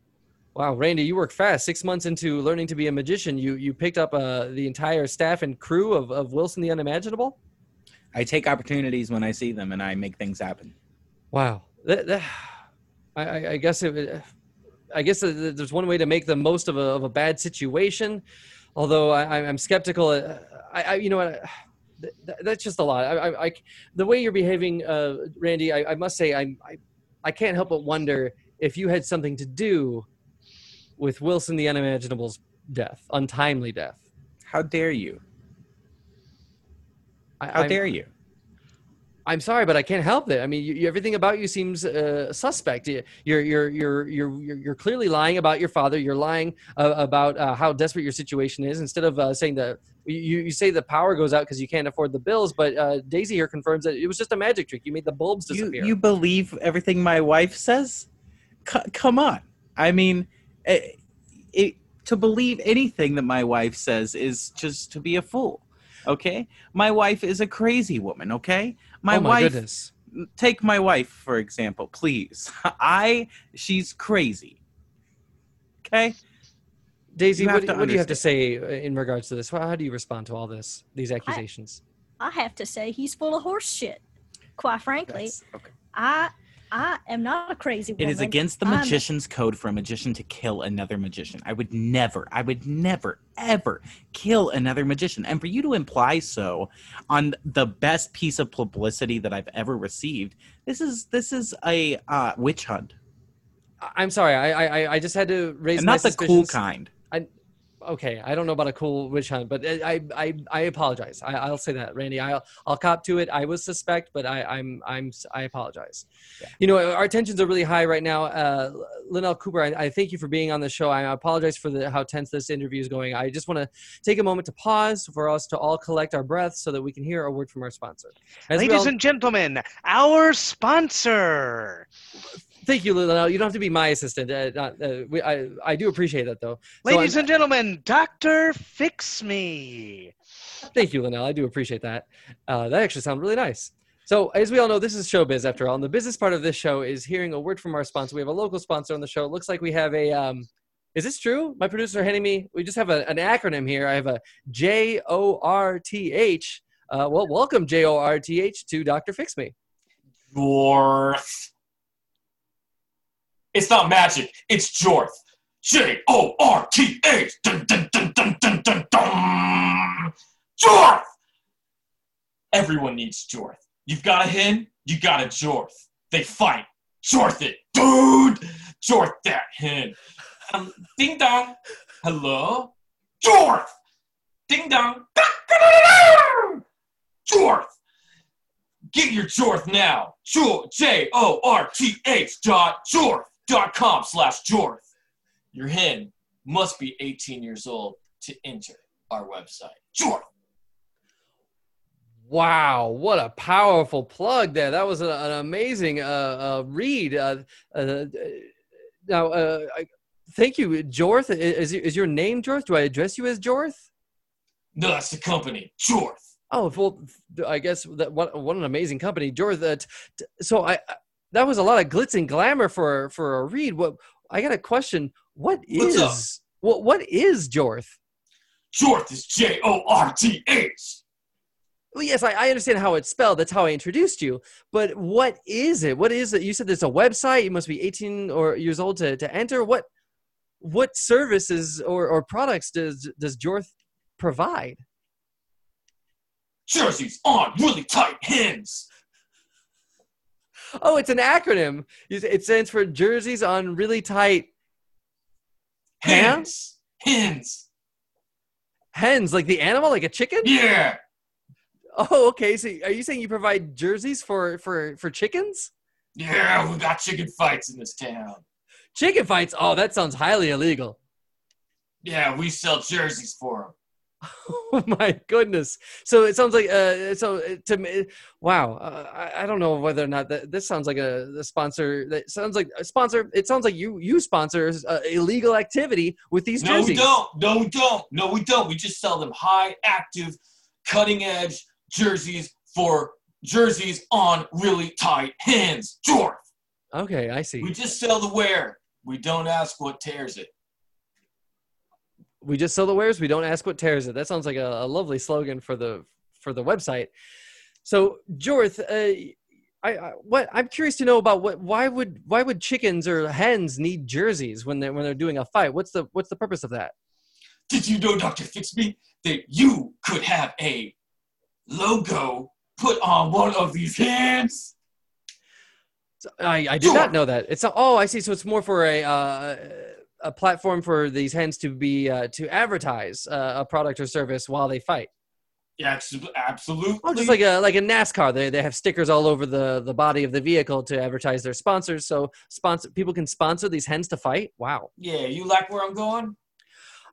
A: wow, Randy, you work fast. Six months into learning to be a magician, you you picked up uh, the entire staff and crew of, of Wilson the Unimaginable.
C: I take opportunities when I see them, and I make things happen.
A: Wow. That, that, I, I- I guess it, I guess there's one way to make the most of a, of a bad situation. Although I, I- I'm skeptical. uh, I, I you know what? Th- th- That's just a lot. I, I, I the way you're behaving, uh, Randy. I, I must say, I, I, I can't help but wonder if you had something to do with Wilson the Unimaginable's death, untimely death.
C: How dare you?
A: I,
C: How
A: I'm-
C: dare you?
A: I'm sorry, but I can't help it. I mean, you, you- everything about you seems uh, suspect. You- You're, you're, you're, you're, you're, you're clearly lying about your father. You're lying uh, about uh, how desperate your situation is. Instead of uh, saying that you, you say the power goes out because you can't afford the bills, but uh, Daisy here confirms that it was just a magic trick. You made the bulbs
C: You,
A: disappear.
C: you believe everything my wife says? C- come on. I mean, it, it, to believe anything that my wife says is just to be a fool. Okay? My wife is a crazy woman, okay? My,
A: oh my
C: wife
A: goodness.
C: take my wife for example, please. (laughs) I she's crazy. Okay?
A: Daisy, what,
C: to
A: what do you have to say uh, in regards to this? How, how do you respond to all this, these accusations?
B: I have to say he's full of horse shit. Quite frankly,
C: That's- okay.
B: I I am not a crazy woman.
C: It is against the
B: I'm-
C: magician's code for a magician to kill another magician. I would never, I would never, ever kill another magician. And for you to imply so on the best piece of publicity that I've ever received, this is this is a uh, witch hunt,
A: I- I'm sorry. I, I, I- I just had to raise
C: and
A: my
C: not the cool kind.
A: Okay i don't know about a cool witch hunt but i i i apologize. I, i'll say that randy. I'll i'll cop to it. I was suspect but i i'm i'm i apologize.
C: Yeah.
A: you know our tensions are really high right now. Uh linnell cooper I, I thank you for being on the show. I apologize for the how tense this interview is going. I just want to take a moment to pause for us to all collect our breaths so that we can hear a word from our sponsor. As
D: Ladies
A: all-
D: and gentlemen, our sponsor.
A: Thank you linnell you don't have to be my assistant uh, not, uh, we, I, I do appreciate that though
D: Ladies
A: I'm-
D: and gentlemen, Dr. Fix Me.
A: Thank you, Linnell. I do appreciate that. Uh, that actually sounds really nice. So, as we all know, this is showbiz after all. And the business part of this show is hearing a word from our sponsor. We have a local sponsor on the show. It looks like we have a. Um, is this true? My producer handing me. We just have a, an acronym here. I have a J O R T H. Uh, well, welcome J O R T H to Doctor Fix Me.
E: Jorth. It's not magic. It's Jorth. J O R T H. Jorth. Everyone needs Jorth. You've got a hen. You got a Jorth. They fight. Jorth it, dude. Jorth that hen. Um, ding dong. Hello. Jorth. Ding dong. Jorth. Get your Jorth now. Jor- J-O-R-T-H dot Jorth dot com slash Jorth. Your hen must be 18 years old to enter our website. Jorth.
A: Wow, what a powerful plug there. That was a, an amazing uh, uh, read. Uh, uh, now, uh, I, thank you, Jorth. Is, is your name Jorth? Do I address you as Jorth?
E: No, that's the company. Jorth.
A: Oh, well, I guess that what, what an amazing company, Jorth. Uh, t- so I, I- that was a lot of glitz and glamour for for a read. What I got a question. What
E: up?
A: what what is Jorth?
E: Jorth is J-O-R-T-H.
A: Well, yes, I, I understand how it's spelled. That's how I introduced you. But what is it? What is it? You said there's a website. You must be 18 or years old to, to enter. What what services or, or products does does Jorth provide?
E: Jerseys on really tight hens.
A: Oh, it's an acronym. It stands for jerseys on really tight
E: Hens. Hens.
A: hens, like the animal, like a chicken.
E: Yeah.
A: Oh, okay. So are you saying you provide jerseys for for for chickens?
E: Yeah, we got chicken fights in this town.
A: Chicken fights. Oh, that sounds highly illegal.
E: Yeah, we sell jerseys for them. (laughs)
A: Oh my goodness! So it sounds like uh, so uh, to me, wow. Uh, I, I don't know whether or not that this sounds like a, a sponsor. That sounds like a sponsor. It sounds like you you sponsor uh, illegal activity with these jerseys.
E: No,
A: jerseys.
E: we don't. No, we don't. No, we don't. We just sell them high active, cutting edge jerseys for jerseys on really tight hands. Jorth.
A: Okay, I see.
E: We just sell the wear. We don't ask what tears it.
A: We just sell the wares. We don't ask what tears it. That sounds like a, a lovely slogan for the for the website. So, Jorth, uh, I, I what I'm curious to know about what why would why would chickens or hens need jerseys when they when they're doing a fight? What's the what's the purpose of that?
E: Did you know, Dr. Fixme, that you could have a logo put on one of these hands?
A: I, I did not know that. It's a, oh, I see. So it's more for a uh, a platform for these hens to be uh, to advertise uh, a product or service while they fight.
E: Yeah, absolutely.
A: Oh, just like a like a NASCAR, they they have stickers all over the the body of the vehicle to advertise their sponsors. So sponsor people can sponsor these hens to fight. Wow.
E: yeah, you like where I'm going?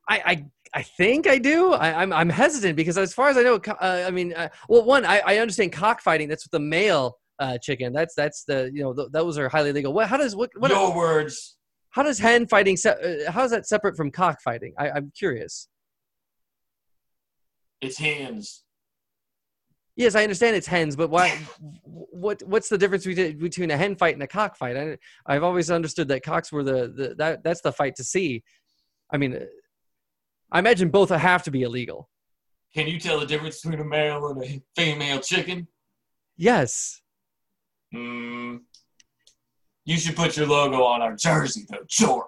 A: I I, I think I do. I, I'm I'm hesitant because as far as I know, uh, I mean, uh, well, one I, I understand cockfighting. That's with the male uh, chicken. That's that's the you know th- those are highly legal. What how does what, what
E: Your words.
A: How does hen fighting se- uh, how is that separate from cockfighting? I, I'm curious.
E: It's hands.
A: Yes, I understand it's hens, but why? (laughs) What what's the difference between a hen fight and a cockfight? I, I've always understood that cocks were the, the that that's the fight to see. I mean, I imagine both have to be illegal.
E: Can you tell the difference between a male and a female chicken?
A: Yes.
E: Hmm. You should put your logo on our jersey, though, Jorth.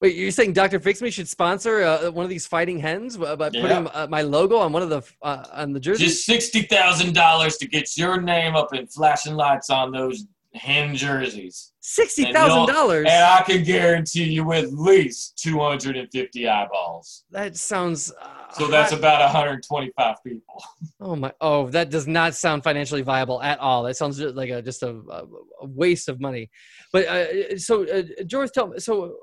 A: Wait, you're saying Dr. Fix Me should sponsor uh, one of these fighting hens by by
E: Yeah.
A: putting uh, my logo on one of the uh, on the jersey?
E: Just sixty thousand dollars to get your name up in flashing lights on those hen jerseys,
A: Sixty thousand dollars.
E: and I can guarantee you at least two hundred and fifty eyeballs.
A: That sounds. Uh,
E: So that's about one hundred twenty-five people.
A: Oh my! Oh, that does not sound financially viable at all. That sounds like a just a, a a waste of money. But uh, so, uh, George, tell me. So,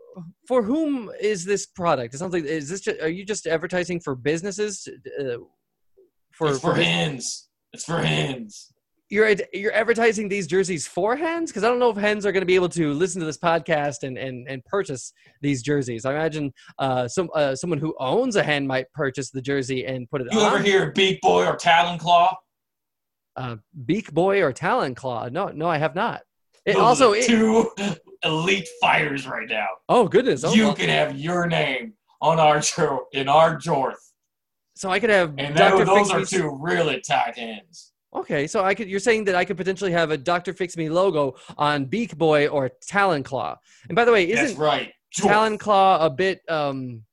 A: for whom is this product? It sounds like is this? Just, are you just advertising for businesses? Uh, for
E: it's for
A: for-
E: hens. It's for hens.
A: You're you're advertising these jerseys for hens because I don't know if hens are going to be able to listen to this podcast and and, and purchase these jerseys. I imagine uh, some uh, someone who owns a hen might purchase the jersey and put it
E: You
A: on.
E: ever hear Beak Boy or Talon Claw?
A: uh, Beak Boy or Talon Claw? No, no, I have not. It
E: Those
A: also
E: are
A: it,
E: two (laughs) elite fighters right now.
A: oh goodness, oh,
E: you
A: well,
E: can have your name on our in our Jorth,
A: so I could have
E: and those are two really tight hens.
A: Okay, so I could. You're saying that I could potentially have a Doctor Fix Me logo on Beak Boy or Talon Claw. And by the way, isn't
E: right.
A: Talon Claw a bit um,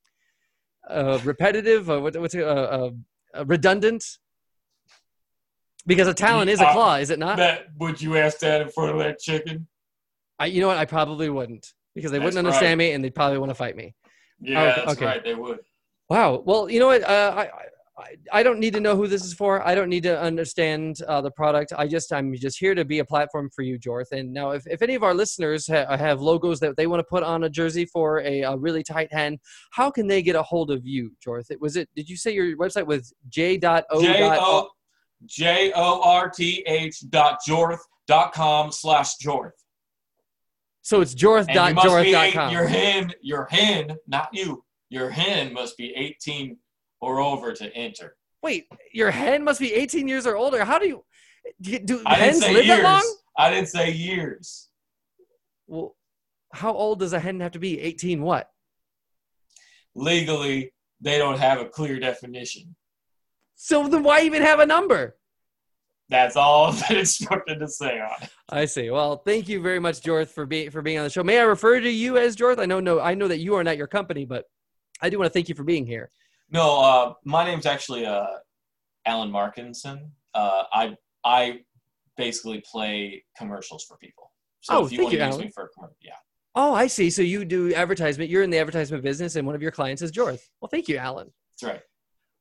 A: uh, repetitive? Uh, what, what's it, uh, uh, uh, redundant? Because a talon is a claw, is it not?
E: That would you ask that in front of that chicken?
A: I, you know what? I probably wouldn't because they
E: That's
A: wouldn't understand me and they'd probably want to fight me.
E: Yeah, that's
A: okay.
E: right. They would.
A: Wow. Well, you know what? Uh, I, I don't need to know who this is for. I don't need to understand uh, the product. I just I'm just here to be a platform for you, Jorth. And now, if, if any of our listeners ha- have logos that they want to put on a jersey for a, a really tight hen, how can they get a hold of you, Jorth? It was it? Did you say your website was j dot o
E: J
A: dot
E: O J O R T H dot Jorth dot com slash Jorth.
A: So it's jorth dot
E: you must be
A: jorth dot com.
E: your hen, your hen, not you. Your hen must be 18 or over to enter.
A: Wait, your hen must be 18 years or older. How do you do? do
E: I didn't
A: hens
E: say
A: live
E: years.
A: that long?
E: I didn't say years.
A: Well, how old does a hen have to be? 18 what?
E: Legally, they don't have a clear definition.
A: So then why even have a number?
E: That's all (laughs) that it's instructed to say on it.
A: I see. Well, thank you very much, Jorth, for being for being on the show. May I refer to you as Jorth? I know, no, I know that you are not your company, but I do want to thank you for being here.
E: No, uh, my name's actually uh, Alan Markinson. Uh, I I basically play commercials for people. So
A: Oh,
E: if you
A: thank
E: want
A: you,
E: to use
A: Alan.
E: me for a commercial, yeah.
A: Oh, I see. So you do advertisement. You're in the advertisement business, and one of your clients is Jorth. Well, thank you, Alan.
E: That's right.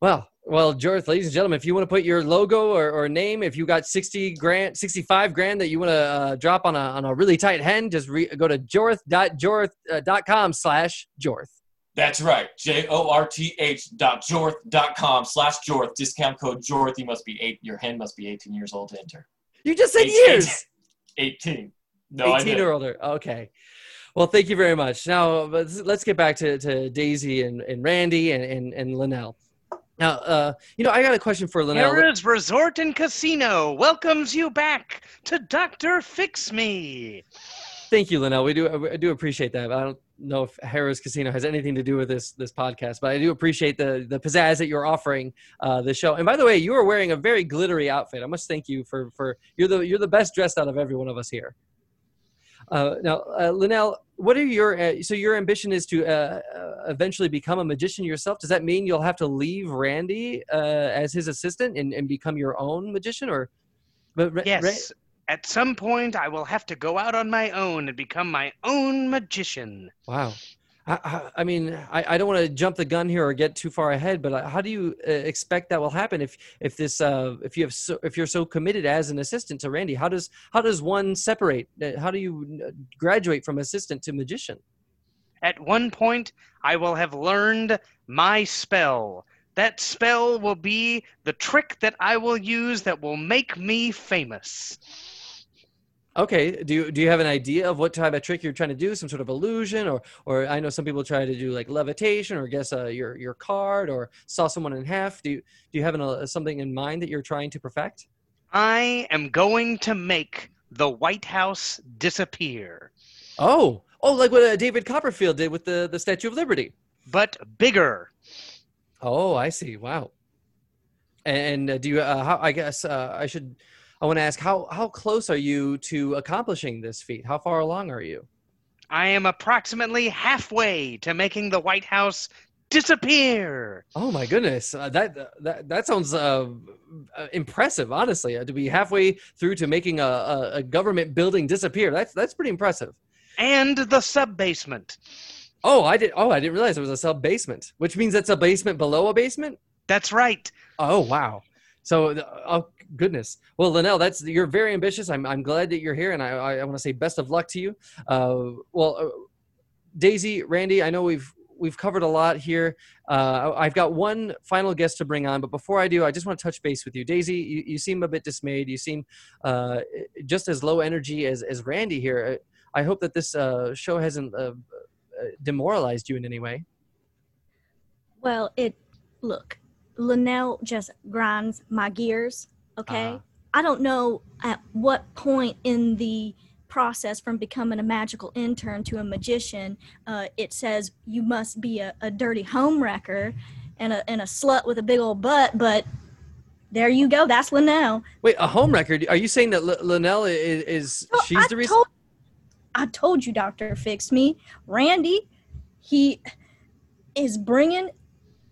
A: Well, well, Jorth, ladies and gentlemen, if you want to put your logo or, or name, if you got 60 grand, 65 grand that you want to uh, drop on a, on a really tight hen, just re- go to jorth.jorth.com slash jorth.
E: That's right. J O R T H dot Jorth dot com slash Jorth. Discount code Jorth. You must be eight. Your hen must be 18 years old to enter.
A: You just said
E: Eight-
A: years.
E: 18. No,
A: 18
E: didn't.
A: or older. Okay. Well, thank you very much. Now, let's, let's get back to, to Daisy and, and Randy and, and, and Linnell. Now, uh, you know, I got a question for Linnell.
D: Harrah's Resort and Casino welcomes you back to Dr. Fix Me.
A: Thank you, Linnell. We do I do appreciate that. I don't know if Harrah's Casino has anything to do with this this podcast, but I do appreciate the the pizzazz that you're offering uh, the show. And by the way, you are wearing a very glittery outfit. I must thank you for for you're the you're the best dressed out of every one of us here. Uh, now, uh, Linnell, what are your uh, so your ambition is to uh, uh, eventually become a magician yourself? Does that mean you'll have to leave Randy uh, as his assistant and, and become your own magician, or? But Ra- Ra-
D: Yes, at some point I will have to go out on my own and become my own magician.
A: Wow. I, I- I mean, I, I don't want to jump the gun here or get too far ahead, but uh, how do you uh, expect that will happen if if this uh, if you have so, if you're so committed as an assistant to Randy? How does how does one separate? Uh, How do you graduate from assistant to magician?
D: At one point, I will have learned my spell. That spell will be the trick that I will use that will make me famous.
A: Okay. Do you do you have an idea of what type of trick you're trying to do? Some sort of illusion, or or I know some people try to do like levitation, or guess uh, your your card, or saw someone in half. Do you do you have an, uh, something in mind that you're trying to perfect?
D: I am going to make the White House disappear,
A: Oh, oh, like what uh, David Copperfield did with the the Statue of Liberty.
D: but bigger.
A: Oh, I see. Wow. And uh, do you? Uh, how, I guess uh, I should. I want to ask how how close are you to accomplishing this feat? How far along are you?
D: I am approximately halfway to making the White House disappear.
A: Oh my goodness, uh, that that that sounds uh, uh, impressive. Honestly, uh, to be halfway through to making a, a, a government building disappear, that's that's pretty impressive.
D: And the sub basement.
A: Oh, I did. Oh, I didn't realize it was a sub basement, which means it's a basement below a basement.
D: That's right.
A: Oh wow. So uh, oh goodness. Well, Linnell, that's you're very ambitious. I'm I'm glad that you're here, and I I, I want to say best of luck to you. Uh, well, uh, Daisy, Randy, I know we've we've covered a lot here. Uh, I've got one final guest to bring on, but before I do, I just want to touch base with you, Daisy. You, you seem a bit dismayed. You seem uh, just as low energy as as Randy here. I, hope that this uh, show hasn't uh, demoralized you in any way.
B: Well, it look, Linnell just grinds my gears. Okay,
A: Ah.
B: I don't know at what point in the process from becoming a magical intern to a magician, uh, it says you must be a, a dirty home wrecker and a and a slut with a big old butt. But there you go. That's Linnell.
A: Wait, a home record? Are you saying that L- Linnell is, is she's
B: I
A: the reason?
B: Told, I told you, Doctor Fix Me. Randy, he is bringing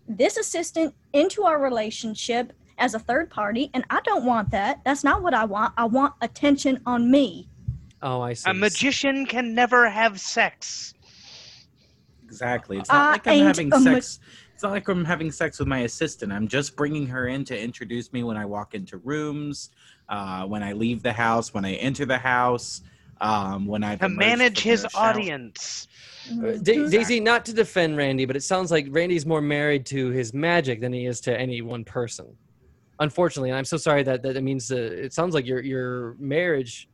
B: this assistant into our relationship as a third party, and I don't want that. That's not what I want. I want attention on me.
A: Oh, I see.
D: A magician can never have sex.
C: Exactly. It's not
B: I
C: like I'm having
B: a ma-
C: sex. It's not like I'm having sex with my assistant. I'm just bringing her in to introduce me when I walk into rooms, uh, when I leave the house, when I enter the house, um, when I
D: To manage his audience.
A: Uh, Da- Daisy, not to defend Randy, but it sounds like Randy's more married to his magic than he is to any one person. Unfortunately, and I'm so sorry that that it means uh, it sounds like your your marriage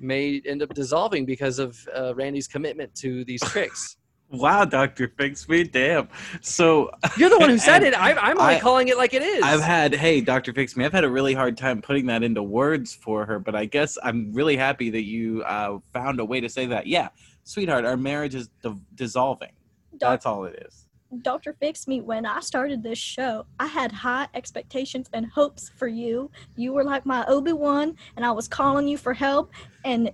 A: may end up dissolving because of uh, Randy's commitment to these tricks. (laughs)
C: Wow, Doctor Fix Me, damn. So (laughs)
A: You're the one who said it. I, I'm only
C: I-
A: calling it like it is.
C: I've had, hey, Doctor Fix Me, I've had a really hard time putting that into words for her, but I guess I'm really happy that you uh, found a way to say that. Yeah, sweetheart, our marriage is di- dissolving.
B: Doc-
C: That's all it is.
B: Dr. Fix Me, when I started this show, I had high expectations and hopes for you. You were like my Obi Wan, and I was calling you for help, and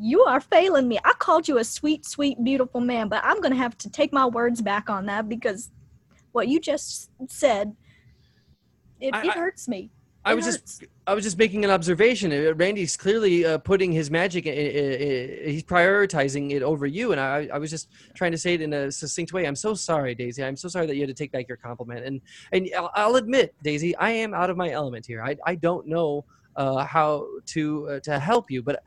B: you are failing me. I called you a sweet, sweet, beautiful man, but I'm going to have to take my words back on that because what you just said, it,
A: I-
B: it hurts me.
A: I was just I was just making an observation. Uh, Randy's clearly uh, putting his magic. i- i- i- he's prioritizing it over you, and I, I was just trying to say it in a succinct way. I'm so sorry, Daisy. I'm so sorry that you had to take back your compliment. And and I'll, I'll admit, Daisy, I am out of my element here. I I don't know uh, how to uh, to help you, but.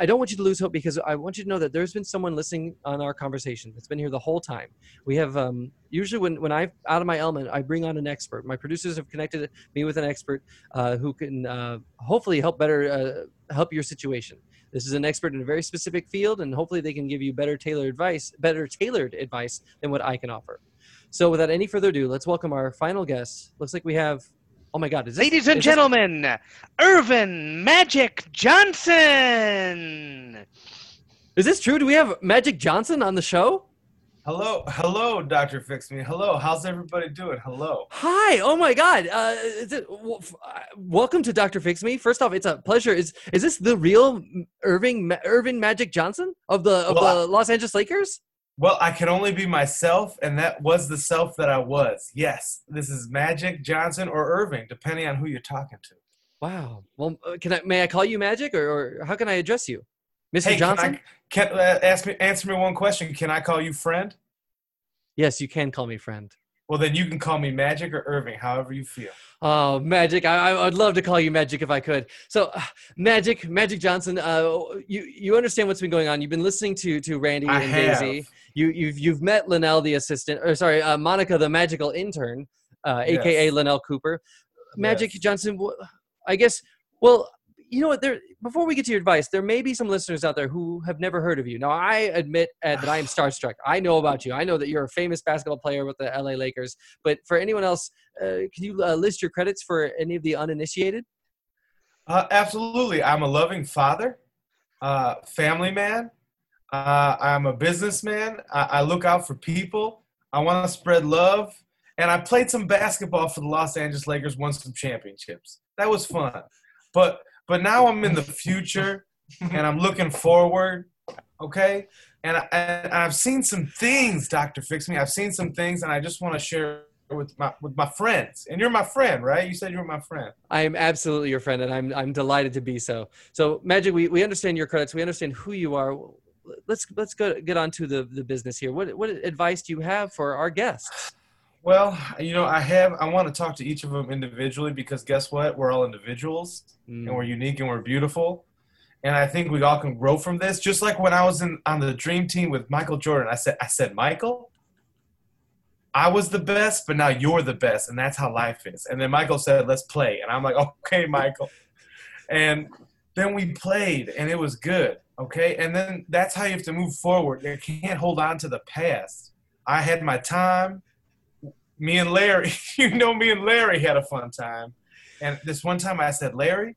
A: I- don't want you to lose hope because I want you to know that there's been someone listening on our conversation that's been here the whole time. We have um, usually when when I'm out of my element, I bring on an expert. My producers have connected me with an expert uh, who can uh, hopefully help better uh, help your situation. This is an expert in a very specific field, and hopefully they can give you better tailored advice, better tailored advice than what I can offer. So, without any further ado, let's welcome our final guest. Looks like we have. Oh my God! Is this,
D: Ladies and
A: is this-
D: gentlemen, Earvin Magic Johnson.
A: is this true? Do we have Magic Johnson on the show?
F: Hello, hello, Doctor Fix Me. Hello, how's everybody doing? Hello.
A: Hi! Oh my God! Uh, is it, w- f- uh, welcome to Doctor Fix Me. First off, it's a pleasure. Is is this the real Irving Ma- Earvin Magic Johnson of the of
F: Well,
A: the Los Angeles Lakers?
F: Well, I can only be myself, and that was the self that I was. Yes, this is Magic Johnson or Irving, depending on who you're talking to.
A: Wow. Well, uh, can I may I call you Magic, or, or how can I address you, Mr.
F: Hey,
A: Johnson?
F: can I can uh, ask me answer me one question? Can I call you friend?
A: Yes, you can call me friend.
F: Well, then you can call me Magic or Irving, however you feel.
A: Oh, Magic! I, I would love to call you Magic if I could. So, uh, Magic, Magic Johnson, uh, you you understand what's been going on. You've been listening to to Randy
F: I
A: and
F: have.
A: Daisy. You you've you've met Linnell, the assistant, or sorry, uh, Monica, the magical intern, uh, aka
F: Yes.
A: Linnell Cooper. Magic
F: Yes.
A: Johnson, I guess. Well, you know what? There. Before we get to your advice, there may be some listeners out there who have never heard of you. Now, I admit uh, that I am (sighs) starstruck. I know about you. I know that you're a famous basketball player with the LA Lakers. But for anyone else, uh, can you uh, list your credits for any of the uninitiated?
F: Uh, absolutely. I'm a loving father, uh, family man. Uh, I'm a businessman. I, I look out for people. I want to spread love. And I played some basketball for the Los Angeles Lakers, won some championships. That was fun. But but now I'm in the future (laughs) and I'm looking forward. Okay. And, I, and I've seen some things, Doctor Fix Me. I've seen some things, and I just want to share with my with my friends. And you're my friend, right? You said you were my friend.
A: I am absolutely your friend, and I'm I'm delighted to be so. So, Magic, we, we understand your credits. We understand who you are. Let's let's go get on to the, the business here. What what advice do you have for our guests?
F: Well, you know, I have. I want to talk to each of them individually because guess what? We're all individuals
A: Mm.
F: and we're unique and we're beautiful. And I think we all can grow from this. Just like when I was in on the dream team with Michael Jordan, I said, I said, Michael, I was the best, but now you're the best, and that's how life is. And then Michael said, Let's play. And I'm like, (laughs) Okay, Michael. And then we played and it was good. Okay. And then that's how you have to move forward. You can't hold on to the past. I had my time. Me and Larry, (laughs) you know, me and Larry had a fun time. And this one time I said, Larry,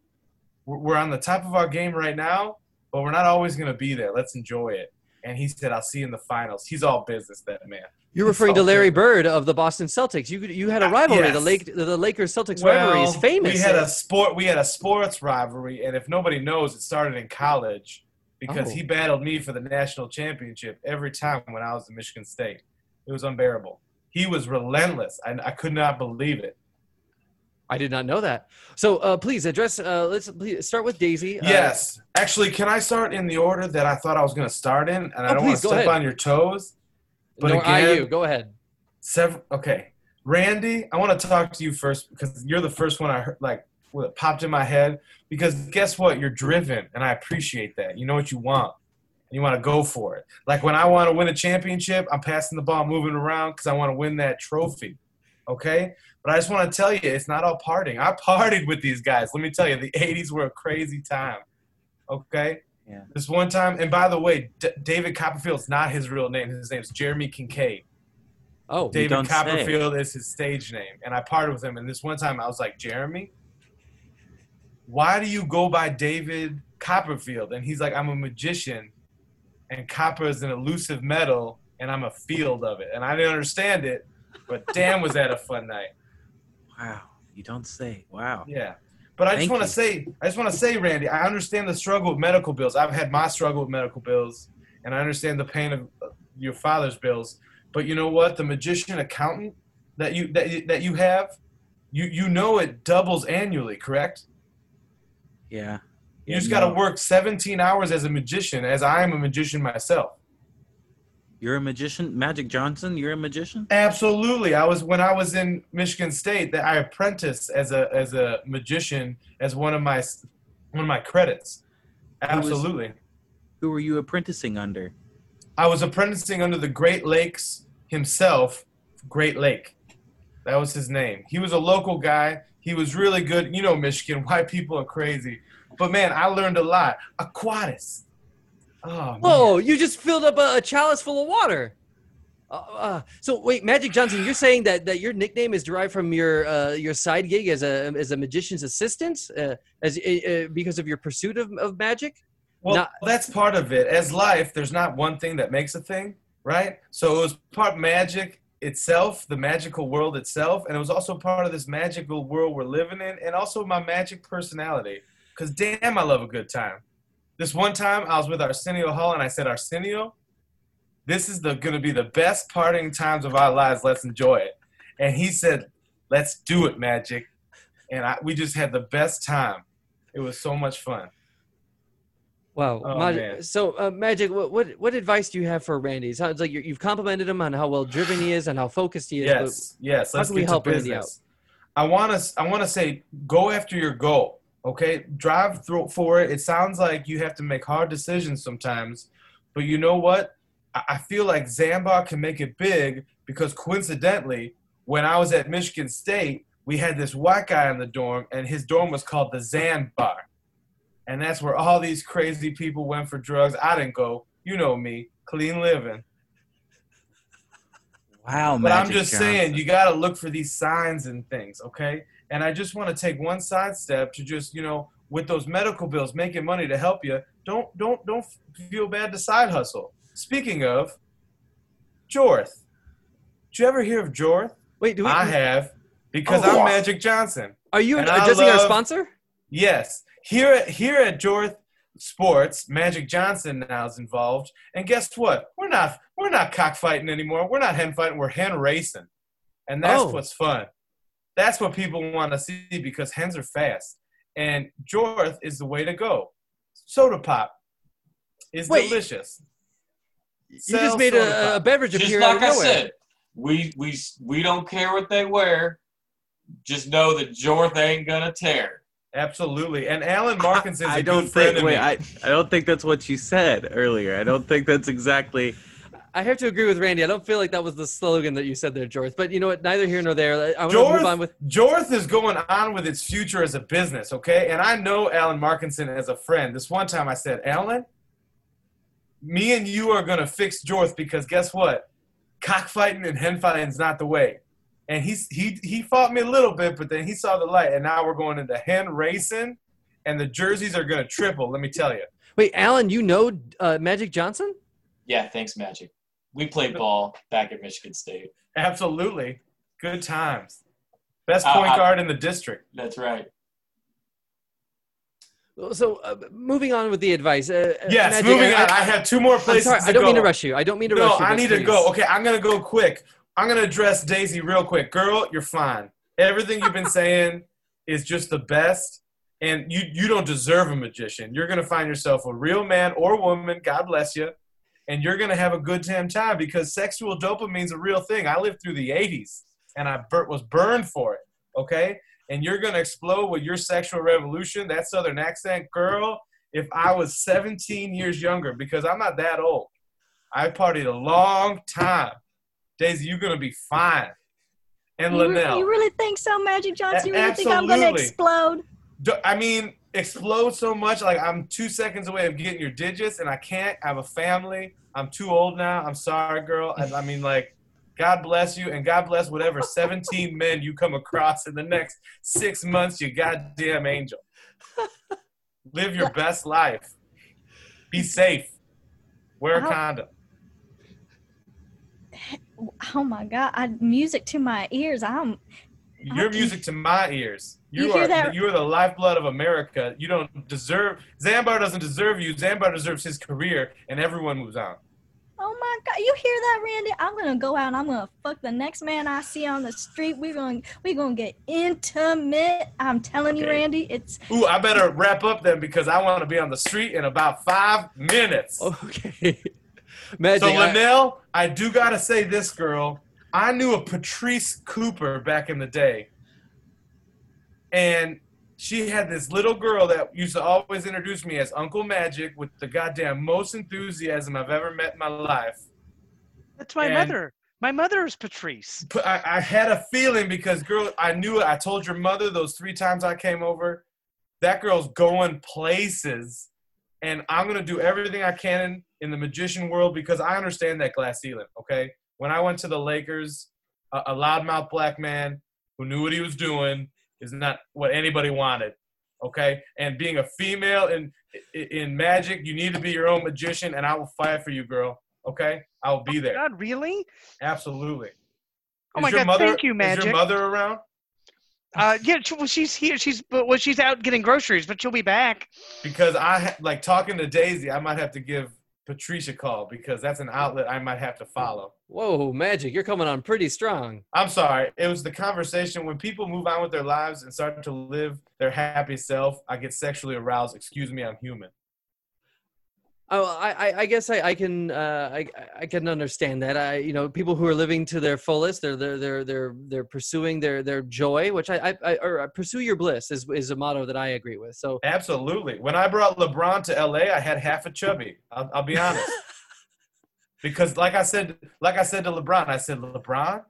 F: we're on the top of our game right now, but we're not always going to be there. Let's enjoy it. And he said, I'll see you in the finals. He's all business, that man.
A: You're referring to Larry. Bird of the Boston Celtics. You you had a
F: Uh,
A: rivalry. The. Lake the Lakers Celtics rivalry is famous.
F: We had a sport. We had a sports rivalry, and if nobody knows, it started in college because
A: Oh.
F: he battled me for the national championship every time when I was at Michigan State. It was unbearable. He was relentless. and I could not believe it.
A: I did not know that. So uh, please address. Uh, let's please start with Daisy. Uh,
F: Yes. Actually, can I start in the order that I thought I was going to start in? And I
A: Oh,
F: don't want to step
A: ahead.
F: on your toes. But
A: nor I
F: again-
A: you. Go ahead.
F: Several. Okay, Randy, I want to talk to you first because you're the first one I heard, like what popped in my head. Because guess what? You're driven, and I appreciate that. You know what you want. and You want to go for it. Like when I want to win a championship, I'm passing the ball, moving around because I want to win that trophy. Okay, but I just want to tell you, it's not all partying. I partied with these guys. Let me tell you, the '80s were a crazy time. Okay.
C: Yeah.
F: This one time, and by the way, D- David Copperfield's not his real name. His name's Jeremy Kincaid.
A: Oh,
F: David
C: don't say.
F: Copperfield is his stage name, and I partied with him. And this one time, I was like, Jeremy, why do you go by David Copperfield? And he's like, I'm a magician, and copper is an elusive metal, and I'm a field of it. And I didn't understand it, but damn, was that a fun night.
C: Wow. You don't say. Wow.
F: Yeah. But I just want to say, I just want to say, Randy, I understand the struggle with medical bills. I've had my struggle with medical bills, and I understand the pain of uh, your father's bills. But you know what? The magician accountant that you that that you have, you you know it doubles annually, correct?
C: Yeah.
F: You
C: Yeah,
F: just got to work 17 hours as a magician, as I am a magician myself.
C: You're a magician, Magic Johnson. You're a magician.
F: Absolutely. I was when I was in Michigan State that I apprenticed as a as a magician as one of my one of my credits.
C: was-
F: Absolutely.
C: Who were you apprenticing under?
F: I was apprenticing under the Great Lakes himself, Great Lake. That was his name. He was a local guy. He was really good. You know, Michigan, (laughs) white people are crazy. But man, I learned a lot. Aquatis. Oh, man.
A: Whoa! You just filled up a, a chalice full of water. Uh, uh, so wait, Magic Johnson, you're saying that, that your nickname is derived from your uh, your side gig as a as a magician's assistant, uh, as uh, uh, because of your pursuit of, of magic?
F: Well,
A: Not-
F: that's part of it. As life, there's not one thing that makes a thing, right? So it was part magic itself, the magical world itself, and it was also part of this magical world we're living in, and also my magic personality. Because damn, I love a good time. This one time, I was with Arsenio Hall, and I said, Arsenio, this is the gonna be the best parting times of our lives. Let's enjoy it. And he said, Let's do it, magic. And I, we just had the best time. It was so much fun.
A: Wow.
F: Oh,
A: so, uh, Magic, what, what what advice do you have for Randy? It sounds like you you've complimented him on how well driven he is and how focused he is.
F: Yes, yes.
A: how
F: Let's
A: can we help Randy
F: business. I want to. I want to say, go after your goal. Okay, drive through for it. It sounds like you have to make hard decisions sometimes, but you know what? I, I feel like Zambar can make it big because coincidentally, when I was at Michigan State, we had this white guy in the dorm, and his dorm was called the Zan Bar, and that's where all these crazy people went for drugs. I didn't go. You know me, clean living.
C: Wow,
F: But I'm just
C: Johnson.
F: saying, you got to look for these signs and things, okay? And I just want to take one side step to just, you know, with those medical bills, making money to help you. Don't, don't, don't feel bad to side hustle. Speaking of, Jorth. Did you ever hear of Jorth?
A: wait, do we,
F: I have, because
A: Oh.
F: I'm Magic Johnson.
A: are you
F: and I
A: addressing our sponsor?
F: Yes. Here at here at Jorth Sports, Magic Johnson now is involved. And guess what? We're not we're not cockfighting anymore. We're not hen fighting. We're hen racing, and that's
A: Oh.
F: what's fun. That's what people want to see because hens are fast, and Jorth is the way to go. Soda pop is
A: Wait,
F: delicious.
A: You
F: Sell
A: just made a, a beverage
E: Just
A: appear out
E: like
A: of
E: I
A: nowhere.
E: said, we we we don't care what they wear. Just know that Jorth ain't gonna tear.
F: Absolutely, and Alan Markinson's a
C: I don't
F: good friend
C: think.
F: of
C: Wait,
F: me.
C: I, I don't think that's what you said earlier. I don't think that's exactly.
A: I have to agree with Randy. I don't feel like that was the slogan that you said there, Jorth. But you know what? Neither here nor there. I want to move on with.
F: Jorth is going on with its future as a business, okay? And I know Alan Markinson as a friend. This one time I said, Alan, me and you are going to fix Jorth because guess what? Cockfighting and henfighting is not the way. And he's, he, he fought me a little bit, but then he saw the light, and now we're going into hen racing, and the jerseys are going to triple, let me tell you.
A: Wait, Alan, you know uh, Magic Johnson?
E: Yeah, thanks, Magic. We played ball back at Michigan State.
F: Absolutely. Good times. Best
E: Uh,
F: point
E: I-
F: guard in the district.
E: That's right.
A: So, uh, moving on with the advice. Uh, uh,
F: Yes,
A: Magic,
F: moving
A: I,
F: on. I have two more
A: I'm
F: places
A: sorry.
F: to
A: I don't
F: go.
A: mean to rush you. I don't mean to
F: no,
A: rush you.
F: I
A: but
F: need to go. Okay, I'm gonna go quick. I'm gonna address Daisy real quick. Girl, you're fine. Everything you've been saying (laughs) is just the best, and you you don't deserve a magician. You're gonna find yourself a real man or woman. God bless you, and you're gonna have a good damn time because sexual dopamine's a real thing. I lived through the '80s, and I bur- was burned for it. Okay, and you're gonna explode with your sexual revolution. That Southern accent, girl. If I was 17 years younger, because I'm not that old. I partied a long time. Daisy, you're gonna be fine. And
B: You,
F: Linnell,
B: you really think so, Magic Johnson? You really think I'm going to
F: absolutely.
B: explode?
F: do- I mean, explode so much. Like I'm two seconds away of getting your digits, and I can't. I have a family. I'm too old now. I'm sorry, girl. I, I mean, like, God bless you, and God bless whatever 17 (laughs) men you come across in the next six months. You goddamn angel. Live your best life. Be safe. Wear a condom.
B: Oh my God! I, music to my ears. I'm.
F: Your
B: Okay.
F: music to my ears. You,
B: you
F: are
B: that?
F: you are the lifeblood of America. You don't deserve Zambar doesn't deserve you. Zambar deserves his career, and everyone moves on.
B: Oh my God! You hear that, Randy? I'm gonna go out and I'm gonna fuck the next man I see on the street. We're gonna we're gonna get intimate. I'm telling you, Randy. It's
F: Ooh, I better wrap up then because I want to be on the street in about five minutes. (laughs)
A: Okay. Magic.
F: so
A: I-
F: Linnell, I do gotta say this, girl. I knew a Patrice Cooper back in the day, and she had this little girl that used to always introduce me as Uncle Magic with the goddamn most enthusiasm I've ever met in my life.
D: That's my
F: And-
D: mother. My mother is Patrice.
F: I, I had a feeling because girl, I knew it. I told your mother those three times I came over. That girl's going places, and I'm gonna do everything I can in the magician world because I understand that glass ceiling. Okay, when I went to the Lakers, a, a loudmouth black man who knew what he was doing is not what anybody wanted. Okay, and being a female in in- magic, you need to be your own magician, and I will fight for you, girl. Okay, I will be oh there.
D: God, really?
F: Absolutely.
D: Oh
F: Is
D: my
F: your
D: God,
F: Mother,
D: thank you, Magic.
F: Is your mother around?
D: Uh, yeah, she, well, she's here. She's but well, she's out getting groceries, but she'll be back.
F: Because I ha- like talking to Daisy. I might have to give Patricia a call because that's an outlet I might have to follow.
A: Whoa, Magic, you're coming on pretty strong.
F: I'm sorry. It was the conversation when people move on with their lives and start to live their happy self. I get sexually aroused. Excuse me, I'm human.
A: Oh, I, I- guess I, I can, uh, I, I can understand that. I, you know, people who are living to their fullest, they're, they're, they're, they're, they're pursuing their, their joy, which I, I, I or uh, pursue your bliss is, is a motto that I agree with. So,
F: Absolutely. When I brought LeBron to LA, I had half a chubby. I'll, I'll be honest. (laughs) because like I said, like I said to LeBron, I said LeBron.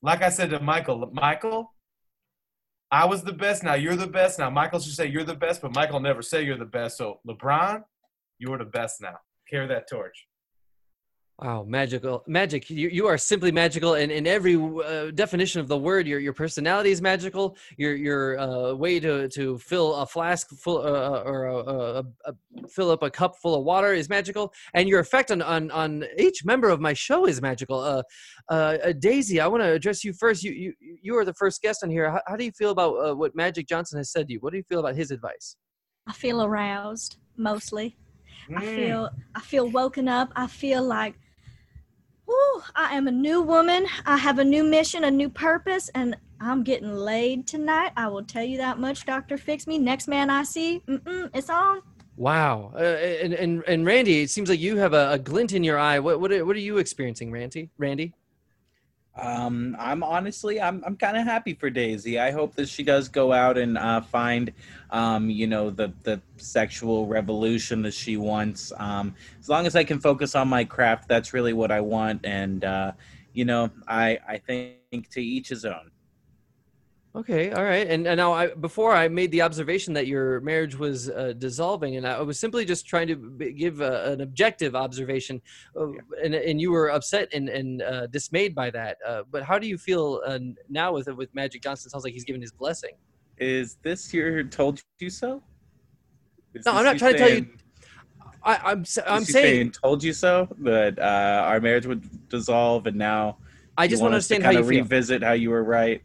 F: Like I said to Michael, Michael, I was the best. Now you're the best. Now Michael should say you're the best, but Michael never say you're the best. So LeBron, you're the best now. Carry that torch.
A: Wow, magical, magic! You you are simply magical, and in every uh, definition of the word, your your personality is magical. Your your uh, way to to fill a flask full uh, or a, a, a, fill up a cup full of water is magical, and your effect on on, on each member of my show is magical. Uh, uh, Daisy, I want to address you first. You you you are the first guest on here. How, how do you feel about uh, what Magic Johnson has said to you? What do you feel about his advice?
B: I feel aroused mostly. I
F: Mm.
B: feel I feel woken up. I feel like whew, I am a new woman. I have a new mission, a new purpose, and I'm getting laid tonight. I will tell you that much, Doctor Fix Me. Next man I see, mm-mm, it's on.
A: Wow, uh, and and and Randy, it seems like you have a, a glint in your eye. What what are, what are you experiencing, Randy? Randy?
C: Um, I'm honestly, I'm, I'm kind of happy for Daisy. I hope that she does go out and uh, find, um, you know, the the sexual revolution that she wants. Um, as long as I can focus on my craft, that's really what I want. And uh, you know, I I think to each his own.
A: Okay, all right. And, and now, I, before I made the observation that your marriage was uh, dissolving, and I was simply just trying to b- give a, an objective observation, uh, and, and you were upset and, and uh, dismayed by that. Uh, but how do you feel uh, now with with Magic Johnson? Sounds like he's given his blessing.
C: Is this your told you so? Is
A: No, I'm not trying to tell you-
C: saying-
A: I, I'm s- I'm
C: is he
A: saying
C: told you so that uh, our marriage would dissolve, and now
A: I just want to
C: us to
A: understand how you
C: of
A: feel.
C: revisit how you were right.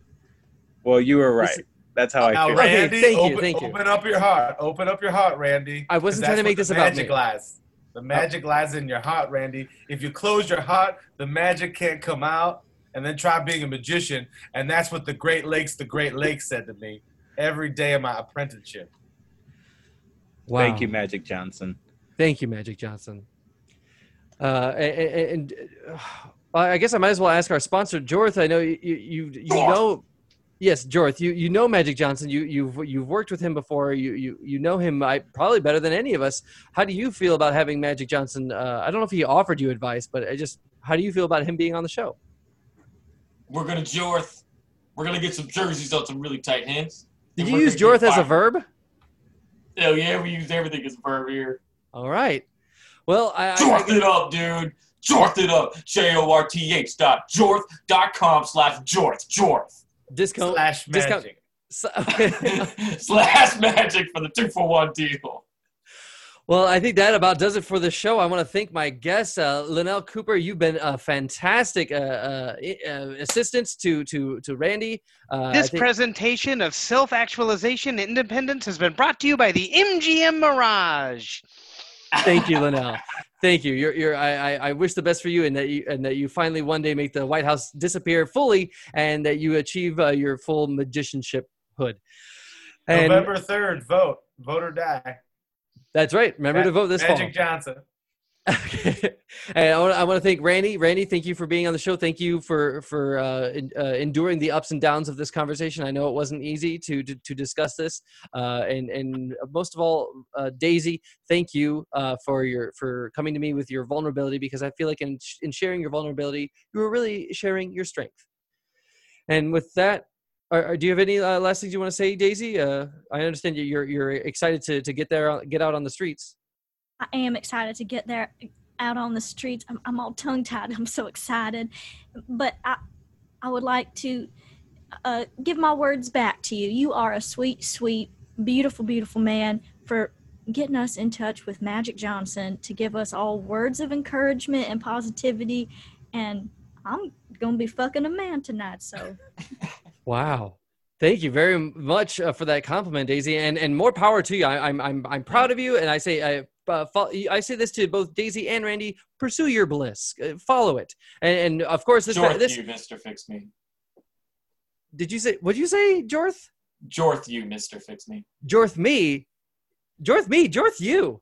C: Well, you were right. That's how I
F: Now,
C: feel.
A: Okay,
F: Randy,
A: thank you,
F: open,
A: thank you.
F: open up your heart. Open up your heart, Randy.
A: I wasn't trying to make
F: what
A: this
F: the
A: about
F: magic
A: me.
F: lies. The magic lies in your heart, Randy. If you close your heart, the magic can't come out. And then try being a magician, and that's what the Great Lakes, the Great Lakes said to me every day of my apprenticeship.
A: Wow.
C: Thank you, Magic Johnson.
A: Thank you, Magic Johnson. Uh, and, and uh, I guess I might as well ask our sponsor, Jorth. I know you you you, you know, yes, Jorth. You you know Magic Johnson. You you've you've worked with him before. You you you know him I, probably better than any of us. How do you feel about having Magic Johnson? Uh, I don't know if he offered you advice, but I just how do you feel about him being on the show?
E: We're gonna Jorth. We're gonna get some jerseys on some really tight hands.
A: Did you use Jorth as a verb?
E: Hell yeah, we use everything as a verb here.
A: All right. Well, I, I, I
E: Jorth it up, dude. Jorth it up. J O R T H dot jorth dot com slash jorth. Jorth.
A: Discount.
F: Slash
A: discount-
F: magic. (laughs) (laughs)
E: slash magic for the two for one deal.
A: Well, I think that about does it for the show. I want to thank my guests, uh, Linnell Cooper. You've been a fantastic uh, uh, i- uh, to to to Randy. Uh,
D: This
A: think-
D: presentation of self actualization and independence has been brought to you by the MGM Mirage.
A: Thank you, Linnell. Thank you. You're, you're, I, I, wish the best for you, and that you, and that you finally one day make the White House disappear fully, and that you achieve uh, your full magicianship hood. And
F: November 3rd, vote. Vote or die.
A: that's right. Remember to vote this fall.
F: Magic Johnson.
A: And (laughs) I want, I want to thank Randy. Randy, thank you for being on the show. Thank you for for uh, in, uh, enduring the ups and downs of this conversation. I know it wasn't easy to to, to discuss this. Uh, and and most of all, uh, Daisy, thank you uh, for your for coming to me with your vulnerability because I feel like in in sharing your vulnerability, you were really sharing your strength. And with that. Are, are- do you have any uh, last things you want to say, Daisy? I understand you're you're excited to, to get there, get out on the streets.
B: I am excited to get there out on the streets. I'm, I'm all tongue tied. (laughs) I'm so excited. But I, I would like to uh, give my words back to you. You are a sweet, sweet, beautiful, beautiful man for getting us in touch with Magic Johnson to give us all words of encouragement and positivity. And I'm going to be fucking a man tonight. So (laughs)
A: Wow. Thank you very much uh, for that compliment, Daisy, and and more power to you. I, I'm I'm I'm proud of you, and I say I uh, I say this to both Daisy and Randy: pursue your bliss, uh, follow it, and, and of course this
E: Jorth
A: this
E: you, Mister Fix Me.
A: did you say what did you say, Jorth?
E: Jorth you, Mister Fix Me.
A: Jorth me, Jorth me, Jorth you.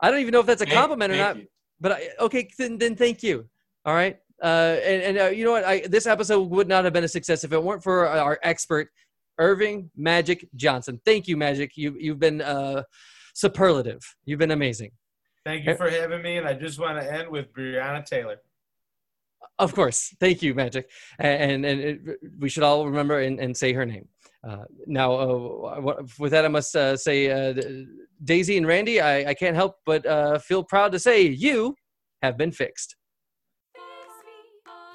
A: I don't even know if that's a
E: Thank-
A: compliment or
E: thank
A: not.
E: you.
A: But I, okay, then, then thank you. All right. Uh, and and uh, you know what? I, this episode would not have been a success if it weren't for our expert, Earvin Magic Johnson. Thank you, Magic. You you've been uh, superlative. You've been amazing.
F: Thank you for having me, and I just want to end with Breonna Taylor.
A: Of course. Thank you, Magic. And and it, we should all remember and, and say her name. Uh, now, uh, with that, I must uh, say, uh, Daisy and Randy, I, I can't help but uh, feel proud to say you have been fixed.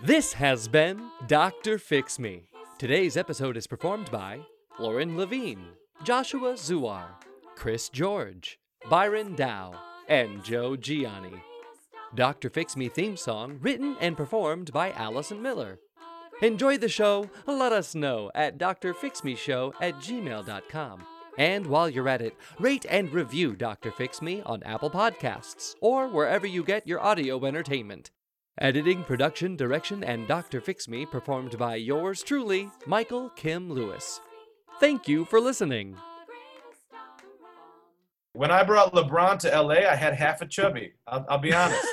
A: This has been Dr. Fix Me. Today's episode is performed by Lauren Levine, Joshua Zuar, Chris George, Byron Dow, and Joe Gianni. Dr. Fix Me theme song written and performed by Allison Miller. Enjoy the show? Let us know at drfixmeshow at gmail.com. And while you're at it, rate and review Dr. Fix Me on Apple Podcasts or wherever you get your audio entertainment. Editing, production, direction, and Dr. Fix Me performed by yours truly, Michael Kim Lewis. Thank you for listening.
F: When I brought LeBron to LA, I had half a chubby. I'll, I'll be honest.